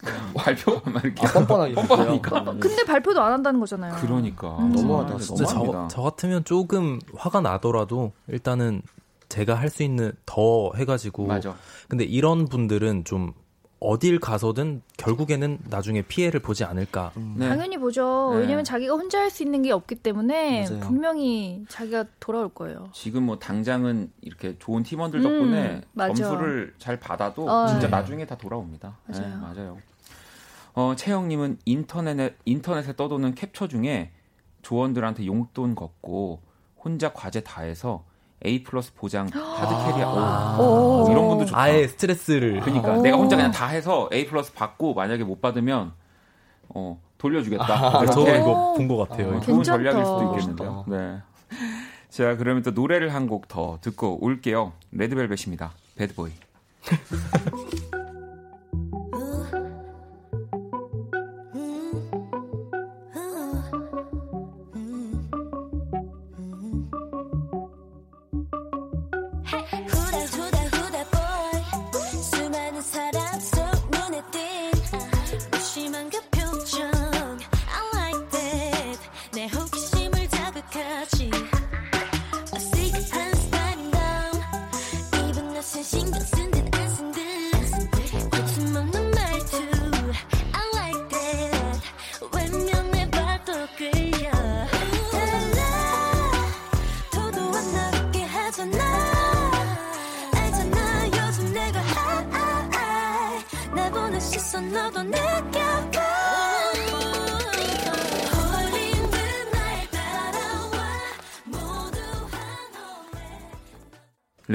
[SPEAKER 1] 발표 막 이렇게
[SPEAKER 5] 아, 뻔뻔하게
[SPEAKER 1] 뻔뻔하니까.
[SPEAKER 5] 그래요?
[SPEAKER 3] 근데 발표도 안 한다는 거잖아요.
[SPEAKER 1] 그러니까
[SPEAKER 3] 음.
[SPEAKER 5] 너무하다,
[SPEAKER 1] 아,
[SPEAKER 4] 진짜 저,
[SPEAKER 1] 너무합니다.
[SPEAKER 4] 저 같으면 조금 화가 나더라도 일단은 제가 할 수 있는 더 해가지고
[SPEAKER 1] 맞아.
[SPEAKER 4] 근데 이런 분들은 좀 어딜 가서든 결국에는 나중에 피해를 보지 않을까.
[SPEAKER 1] 네.
[SPEAKER 3] 당연히 보죠.
[SPEAKER 1] 네.
[SPEAKER 3] 왜냐면 자기가 혼자 할 수 있는 게 없기 때문에
[SPEAKER 5] 맞아요.
[SPEAKER 3] 분명히 자기가 돌아올 거예요.
[SPEAKER 1] 지금 뭐 당장은 이렇게 좋은 팀원들
[SPEAKER 3] 음,
[SPEAKER 1] 덕분에
[SPEAKER 3] 맞아.
[SPEAKER 1] 점수를 잘 받아도
[SPEAKER 3] 어,
[SPEAKER 1] 진짜
[SPEAKER 4] 네.
[SPEAKER 1] 나중에 다 돌아옵니다.
[SPEAKER 3] 맞아요.
[SPEAKER 1] 네, 맞아요. 어, 채영님은 인터넷에, 인터넷에 떠도는 캡처 중에 조원들한테 용돈 걷고 혼자 과제 다 해서 A plus 보장 hard carrier. 오,
[SPEAKER 3] 오.
[SPEAKER 1] 이런 분도 좋다.
[SPEAKER 4] 아예 스트레스를
[SPEAKER 1] 그러니까
[SPEAKER 3] 오.
[SPEAKER 1] 내가 혼자 그냥 다 해서 A plus 받고 만약에 못 받으면 어, 돌려주겠다.
[SPEAKER 4] 아, 저 이거 본 것 같아요.
[SPEAKER 5] 아,
[SPEAKER 1] 좋은. 전략일 수도 있겠는데요. 네. 자, 그러면 또 노래를 한 곡 더 듣고 올게요. 레드벨벳입니다.
[SPEAKER 6] Bad Boy.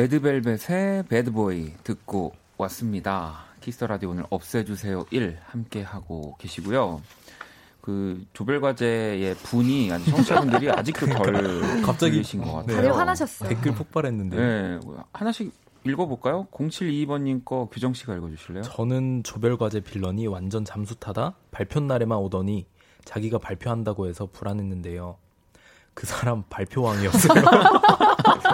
[SPEAKER 1] 레드벨벳의 Bad Boy 듣고 왔습니다. Kiss the Radio 오늘 없애주세요 1 함께 하고 계시고요. 그 조별 과제의 분이 아니 청취자분들이 아직도 덜
[SPEAKER 4] 갑자기
[SPEAKER 1] 계신 것 같아요.
[SPEAKER 3] 다들 화나셨어요.
[SPEAKER 4] 댓글 폭발했는데
[SPEAKER 1] 네, 하나씩 읽어볼까요? 072번님 거 규정 씨가 읽어주실래요?
[SPEAKER 4] 저는 조별 과제 villain이 완전 잠수 타다 발표 날에만 오더니 자기가 발표한다고 해서 불안했는데요. 그 사람 발표왕이었어요.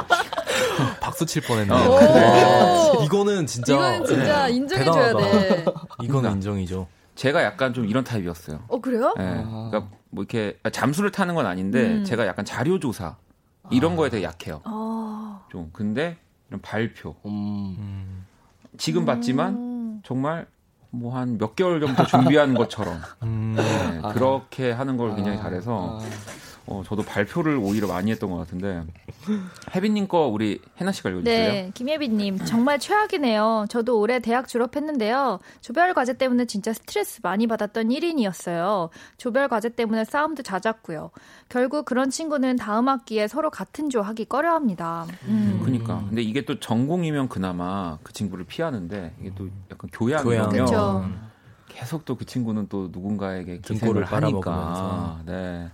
[SPEAKER 4] 박수 칠 뻔했네요.
[SPEAKER 3] 오.
[SPEAKER 4] 와, 이거는 진짜
[SPEAKER 3] 이거는 진짜
[SPEAKER 4] 네,
[SPEAKER 3] 인정해줘야
[SPEAKER 4] 대단하다.
[SPEAKER 3] 돼.
[SPEAKER 4] 이거는 인정이죠.
[SPEAKER 1] 제가 약간 좀 이런 타입이었어요.
[SPEAKER 3] 어 그래요?
[SPEAKER 1] 네, 그러니까 뭐 이렇게 아, 잠수를 타는 건 아닌데
[SPEAKER 3] 음.
[SPEAKER 1] 제가 약간 자료 조사 이런 거에 되게 약해요.
[SPEAKER 3] 어.
[SPEAKER 1] 좀 근데 이런 발표
[SPEAKER 5] 음,
[SPEAKER 1] 지금 봤지만
[SPEAKER 3] 음.
[SPEAKER 1] 정말 뭐 한 몇 개월 전부터 준비한 것처럼
[SPEAKER 4] 음,
[SPEAKER 1] 네,
[SPEAKER 5] 아.
[SPEAKER 1] 그렇게 하는 걸 굉장히
[SPEAKER 5] 아,
[SPEAKER 1] 잘해서
[SPEAKER 5] 아.
[SPEAKER 1] 어, 저도 발표를 오히려 많이 했던 것 같은데 혜빈님 거 우리 해나 씨가 읽어주실래요?
[SPEAKER 3] 네, 김예빈님 정말 최악이네요. 저도 올해 대학 졸업했는데요. 조별 과제 때문에 진짜 스트레스 많이 받았던 1인이었어요. 조별 과제 때문에 싸움도 잦았고요. 결국 그런 친구는 다음 학기에 서로 같은 조 하기 꺼려합니다. 음.
[SPEAKER 1] 그니까. 근데 이게 또 전공이면 그나마 그 친구를 피하는데 이게 또 약간 교양이면
[SPEAKER 4] 교양.
[SPEAKER 1] 계속 또 그 친구는 또 누군가에게 기생을 하니까.
[SPEAKER 4] 빨아먹으면서.
[SPEAKER 1] 네.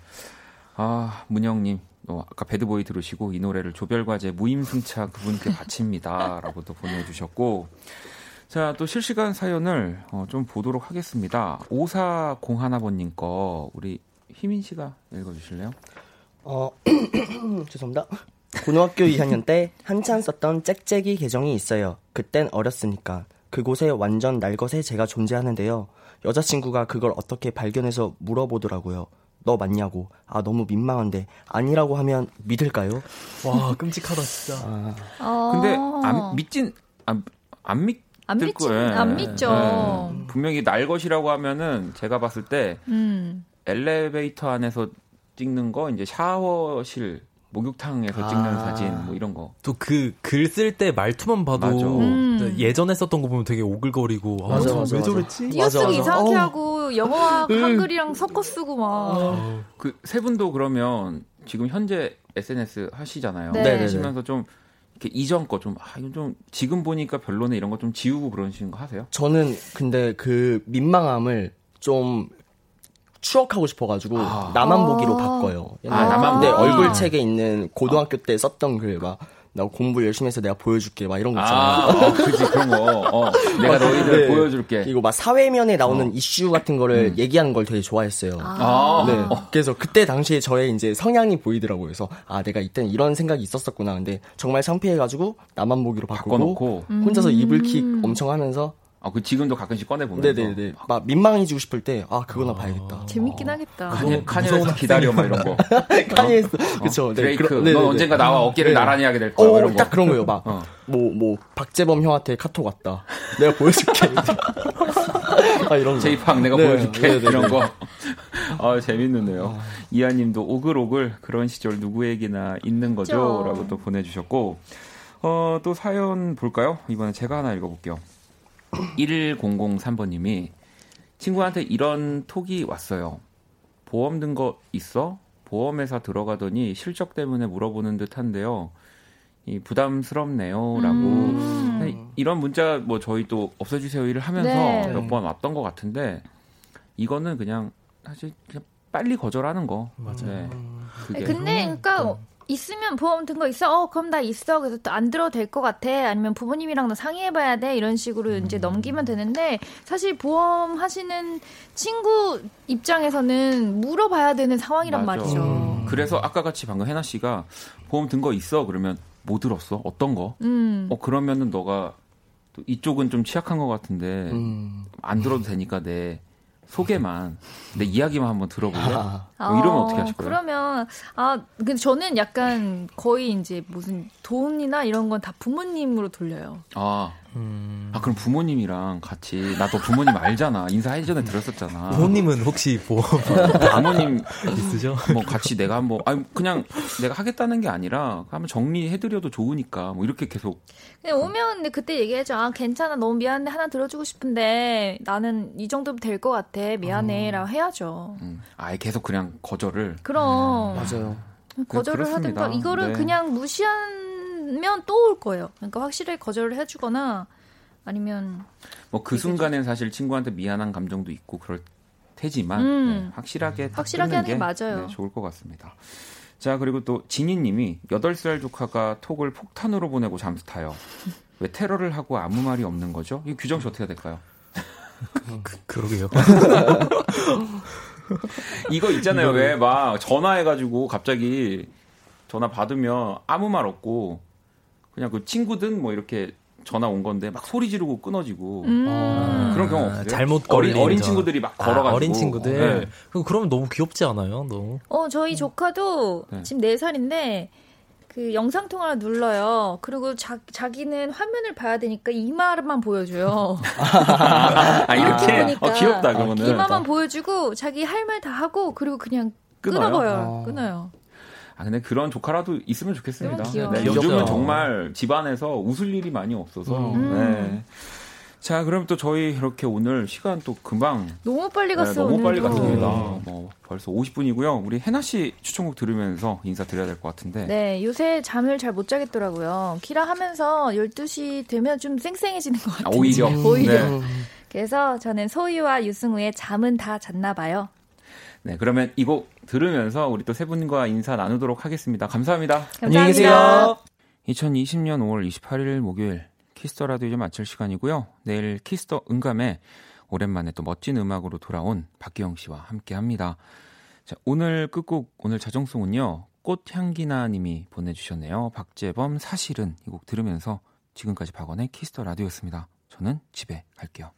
[SPEAKER 1] 아, 문영님. 어, 아까 배드보이 들으시고 이 노래를 조별과제 무임승차 그분께 바칩니다. 라고 또 보내주셨고. 자, 또 실시간 사연을 어, 좀 보도록 하겠습니다. 5401번님 거 우리 희민 씨가 읽어주실래요?
[SPEAKER 5] 어, 죄송합니다. 고등학교 2학년 때 한참 썼던 짹짹이 계정이 있어요. 그땐 어렸으니까. 그곳에 완전 날것에 제가 존재하는데요. 여자친구가 그걸 어떻게 발견해서 물어보더라고요. 너 맞냐고. 아, 너무 민망한데. 아니라고 하면 믿을까요?
[SPEAKER 4] 와 끔찍하다 진짜.
[SPEAKER 5] 아,
[SPEAKER 3] 어.
[SPEAKER 1] 근데 안 믿진 안, 안 믿.
[SPEAKER 3] 안 믿지,
[SPEAKER 1] 거예요.
[SPEAKER 3] 안 믿죠.
[SPEAKER 1] 네. 분명히 날 것이라고 하면은 제가 봤을 때
[SPEAKER 3] 음.
[SPEAKER 1] 엘리베이터 안에서 찍는 거 이제 샤워실 목욕탕에서 찍는
[SPEAKER 5] 아.
[SPEAKER 1] 사진 뭐 이런 거.
[SPEAKER 4] 또 그 글 쓸 때 말투만 봐도.
[SPEAKER 3] 음.
[SPEAKER 4] 예전에 썼던 거 보면 되게 오글거리고 아,
[SPEAKER 5] 맞아,
[SPEAKER 4] 저
[SPEAKER 5] 맞아,
[SPEAKER 4] 왜
[SPEAKER 5] 맞아.
[SPEAKER 4] 저랬지?
[SPEAKER 3] 띄어쓰기. 이상하게
[SPEAKER 5] 어우.
[SPEAKER 3] 하고 영어와 한글이랑 섞어 쓰고 막.
[SPEAKER 1] 그 세 분도 그러면 지금 현재 SNS 하시잖아요.
[SPEAKER 3] 네.
[SPEAKER 1] 하시면서 좀 이렇게 이전 거 좀 아, 이거 좀 지금 보니까 별로네 이런 거 좀 지우고 그러시는 거 하세요?
[SPEAKER 5] 저는 근데 그 민망함을 좀 추억하고 싶어가지고
[SPEAKER 1] 아.
[SPEAKER 5] 나만
[SPEAKER 3] 아.
[SPEAKER 5] 보기로 바꿔요.
[SPEAKER 1] 아, 나만
[SPEAKER 5] 네,
[SPEAKER 1] 보기.
[SPEAKER 5] 얼굴 책에 있는 고등학교 때 썼던 글막 나 공부 열심히 해서 내가 보여줄게 막 이런 거 있잖아요.
[SPEAKER 1] 아, 어, 그지 그런 거. 어, 내가 너희들
[SPEAKER 5] 네.
[SPEAKER 1] 보여줄게.
[SPEAKER 5] 그리고 막 사회면에 나오는
[SPEAKER 1] 어.
[SPEAKER 5] 이슈 같은 거를
[SPEAKER 1] 음.
[SPEAKER 5] 얘기하는 걸 되게 좋아했어요.
[SPEAKER 1] 아,
[SPEAKER 5] 네. 그래서 그때 당시에 저의 이제 성향이 보이더라고요. 그래서 아 내가 이때는 이런 생각이 있었었구나. 근데 정말 창피해가지고 나만 보기로 바꾸고
[SPEAKER 1] 바꿔놓고.
[SPEAKER 5] 혼자서 이불킥 엄청 하면서
[SPEAKER 1] 아, 그 지금도 가끔씩 꺼내 보면서.
[SPEAKER 5] 네네네. 막 민망해지고 싶을 때, 아, 그거나 봐야겠다.
[SPEAKER 3] 재밌긴 하겠다.
[SPEAKER 1] 카니 카니에서 기다려 막 이런 거.
[SPEAKER 5] 카니에스, 그쵸. 네,
[SPEAKER 1] 드레이크,
[SPEAKER 5] 그런-
[SPEAKER 1] 넌
[SPEAKER 5] 네네네.
[SPEAKER 1] 언젠가 나와 어깨를
[SPEAKER 5] 네.
[SPEAKER 1] 나란히 하게 될 거야. 뭐
[SPEAKER 5] 어,
[SPEAKER 1] 이런 거.
[SPEAKER 5] 딱 그런 거예요. 막,
[SPEAKER 1] 어.
[SPEAKER 5] 뭐, 뭐, 박재범 형한테 카톡 왔다. 내가 보여줄게. 아, 이런 거.
[SPEAKER 1] 제이팍 내가
[SPEAKER 5] 네,
[SPEAKER 1] 보여줄게
[SPEAKER 5] 네, 네,
[SPEAKER 1] 이런
[SPEAKER 5] 네.
[SPEAKER 1] 거. 아 재밌는데요. 이하님도 오글오글 그런 시절 누구에게나 있는. 거죠라고 또 보내주셨고 어, 또 사연 볼까요? 이번에 제가 하나 읽어볼게요. 1003번님이 친구한테 이런 톡이 왔어요. 보험 든 거 있어? 보험회사 들어가더니 실적 때문에 물어보는 듯한데요. 이 부담스럽네요라고
[SPEAKER 3] 음.
[SPEAKER 1] 이런 문자 뭐 저희 또 없애주세요 일을 하면서
[SPEAKER 3] 네.
[SPEAKER 1] 몇번 왔던 것 같은데 이거는 그냥 사실 그냥 빨리 거절하는 거.
[SPEAKER 4] 맞아요.
[SPEAKER 1] 네. 그게
[SPEAKER 3] 근데 그러니까 있으면 보험 든 거 있어? 어 그럼 나 있어. 그래서 또 안 들어도 될 것 같아. 아니면 부모님이랑 나 상의해봐야 돼. 이런 식으로
[SPEAKER 1] 음.
[SPEAKER 3] 이제 넘기면 되는데 사실 보험 하시는 친구 입장에서는 물어봐야 되는 상황이란
[SPEAKER 1] 맞아.
[SPEAKER 3] 말이죠.
[SPEAKER 1] 그래서 아까 같이 방금 해나 씨가 보험 든 거 있어 그러면 뭐 들었어? 어떤 거?
[SPEAKER 3] 음.
[SPEAKER 1] 어 그러면은 너가 또 이쪽은 좀 취약한 것 같은데
[SPEAKER 5] 음.
[SPEAKER 1] 안 들어도 되니까 내 소개만 내 이야기만 한번 들어볼래?
[SPEAKER 5] 아,
[SPEAKER 1] 뭐 이러면 어떻게 하실 거예요?
[SPEAKER 3] 그러면 아 근데 저는 약간 거의 이제 무슨 돈이나 이런 건 다 부모님으로 돌려요.
[SPEAKER 1] 아,
[SPEAKER 4] 음.
[SPEAKER 1] 아 그럼 부모님이랑 같이 나또 부모님 알잖아 인사하기 전에 들었었잖아.
[SPEAKER 4] 부모님은 혹시 보험
[SPEAKER 1] 부모님
[SPEAKER 4] 있으죠?
[SPEAKER 1] 뭐 같이 내가 한번 아니 그냥 내가 하겠다는 게 아니라 한번 정리해드려도 좋으니까 뭐 이렇게 계속
[SPEAKER 3] 그냥 오면 근데 그때 얘기하죠. 아 괜찮아 너무 미안한데 하나 들어주고 싶은데 나는 이 정도면 될 것 같아 미안해라고 해야죠.
[SPEAKER 1] 음, 아예 계속 그냥 거절을
[SPEAKER 3] 그럼
[SPEAKER 5] 맞아요.
[SPEAKER 3] 거절을
[SPEAKER 1] 그렇습니다.
[SPEAKER 3] 하든가 이거를
[SPEAKER 1] 네.
[SPEAKER 3] 그냥 무시 하면 또 올 거예요. 그러니까 확실하게 거절을 해주거나 아니면
[SPEAKER 1] 뭐 그 순간엔 사실 친구한테 미안한 감정도 있고 그럴 테지만
[SPEAKER 3] 음.
[SPEAKER 1] 네, 확실하게 다
[SPEAKER 3] 확실하게 하는 게 맞아요.
[SPEAKER 1] 네, 좋을 것 같습니다. 자 그리고 또 진희님이 8살 조카가 톡을 폭탄으로 보내고 잠수 타요. 왜 테러를 하고 아무 말이 없는 거죠? 이 규정 씨 어떻게 해야 될까요?
[SPEAKER 4] 그, 그러게요.
[SPEAKER 1] 이거 있잖아요. 왜 막 전화해가지고 갑자기 전화 받으면 아무 말 없고 그냥 그 친구든 뭐 이렇게 전화 온 건데 막 소리 지르고 끊어지고
[SPEAKER 3] 음.
[SPEAKER 1] 그런 경우
[SPEAKER 4] 아,
[SPEAKER 1] 없어요?
[SPEAKER 4] 잘못
[SPEAKER 1] 어린,
[SPEAKER 4] 걸린
[SPEAKER 1] 어린
[SPEAKER 4] 전-
[SPEAKER 1] 친구들이 막
[SPEAKER 4] 아,
[SPEAKER 1] 걸어가지고
[SPEAKER 4] 어린 친구들.
[SPEAKER 1] 네.
[SPEAKER 4] 그럼 그러면 너무 귀엽지 않아요? 너무.
[SPEAKER 3] 어 저희 조카도
[SPEAKER 1] 네.
[SPEAKER 3] 지금 4 살인데 그 영상 통화를 눌러요. 그리고 자, 자기는 화면을 봐야 되니까 이마만 보여줘요.
[SPEAKER 1] 아 이렇게
[SPEAKER 3] 그러니까
[SPEAKER 1] 어, 귀엽다 그러면은
[SPEAKER 3] 이마만 보여주고 자기 할 말 다 하고 그리고 그냥
[SPEAKER 1] 끊어요?
[SPEAKER 3] 끊어버려요.
[SPEAKER 5] 아.
[SPEAKER 3] 끊어요.
[SPEAKER 1] 아 근데 그런 조카라도 있으면 좋겠습니다. 네. 요즘은 정말 집안에서 웃을 일이 많이 없어서.
[SPEAKER 5] 음.
[SPEAKER 1] 네. 자, 그럼 또 저희 이렇게 오늘 시간 또 금방
[SPEAKER 3] 너무 빨리
[SPEAKER 1] 네,
[SPEAKER 3] 갔어요.
[SPEAKER 1] 너무 빨리
[SPEAKER 3] 오늘도.
[SPEAKER 1] 갔습니다. 뭐 벌써 50분이고요. 우리 해나 씨 추천곡 들으면서 인사드려야 될 것 같은데.
[SPEAKER 3] 네, 요새 잠을 잘 못 자겠더라고요. 키라 하면서 12시 되면 좀 쌩쌩해지는 것 같아요.
[SPEAKER 1] 아, 오히려.
[SPEAKER 3] 오히려.
[SPEAKER 1] 네.
[SPEAKER 3] 그래서 저는 소희와 유승우의 잠은 다 잤나 봐요.
[SPEAKER 1] 네, 그러면 이 곡 들으면서 우리 또 세 분과 인사 나누도록 하겠습니다. 감사합니다.
[SPEAKER 3] 감사합니다.
[SPEAKER 1] 2020년 5월 28일 목요일 Kiss the Radio 이제 마칠 시간이고요. 내일 Kiss the 음감에 오랜만에 또 멋진 음악으로 돌아온 박기영 씨와 함께 합니다. 자, 오늘 끝곡 오늘 자정송은요. 꽃향기나 님이 보내주셨네요. 박재범 사실은 이 곡 들으면서 지금까지 박원의 Kiss the Radio였습니다. 저는 집에 갈게요.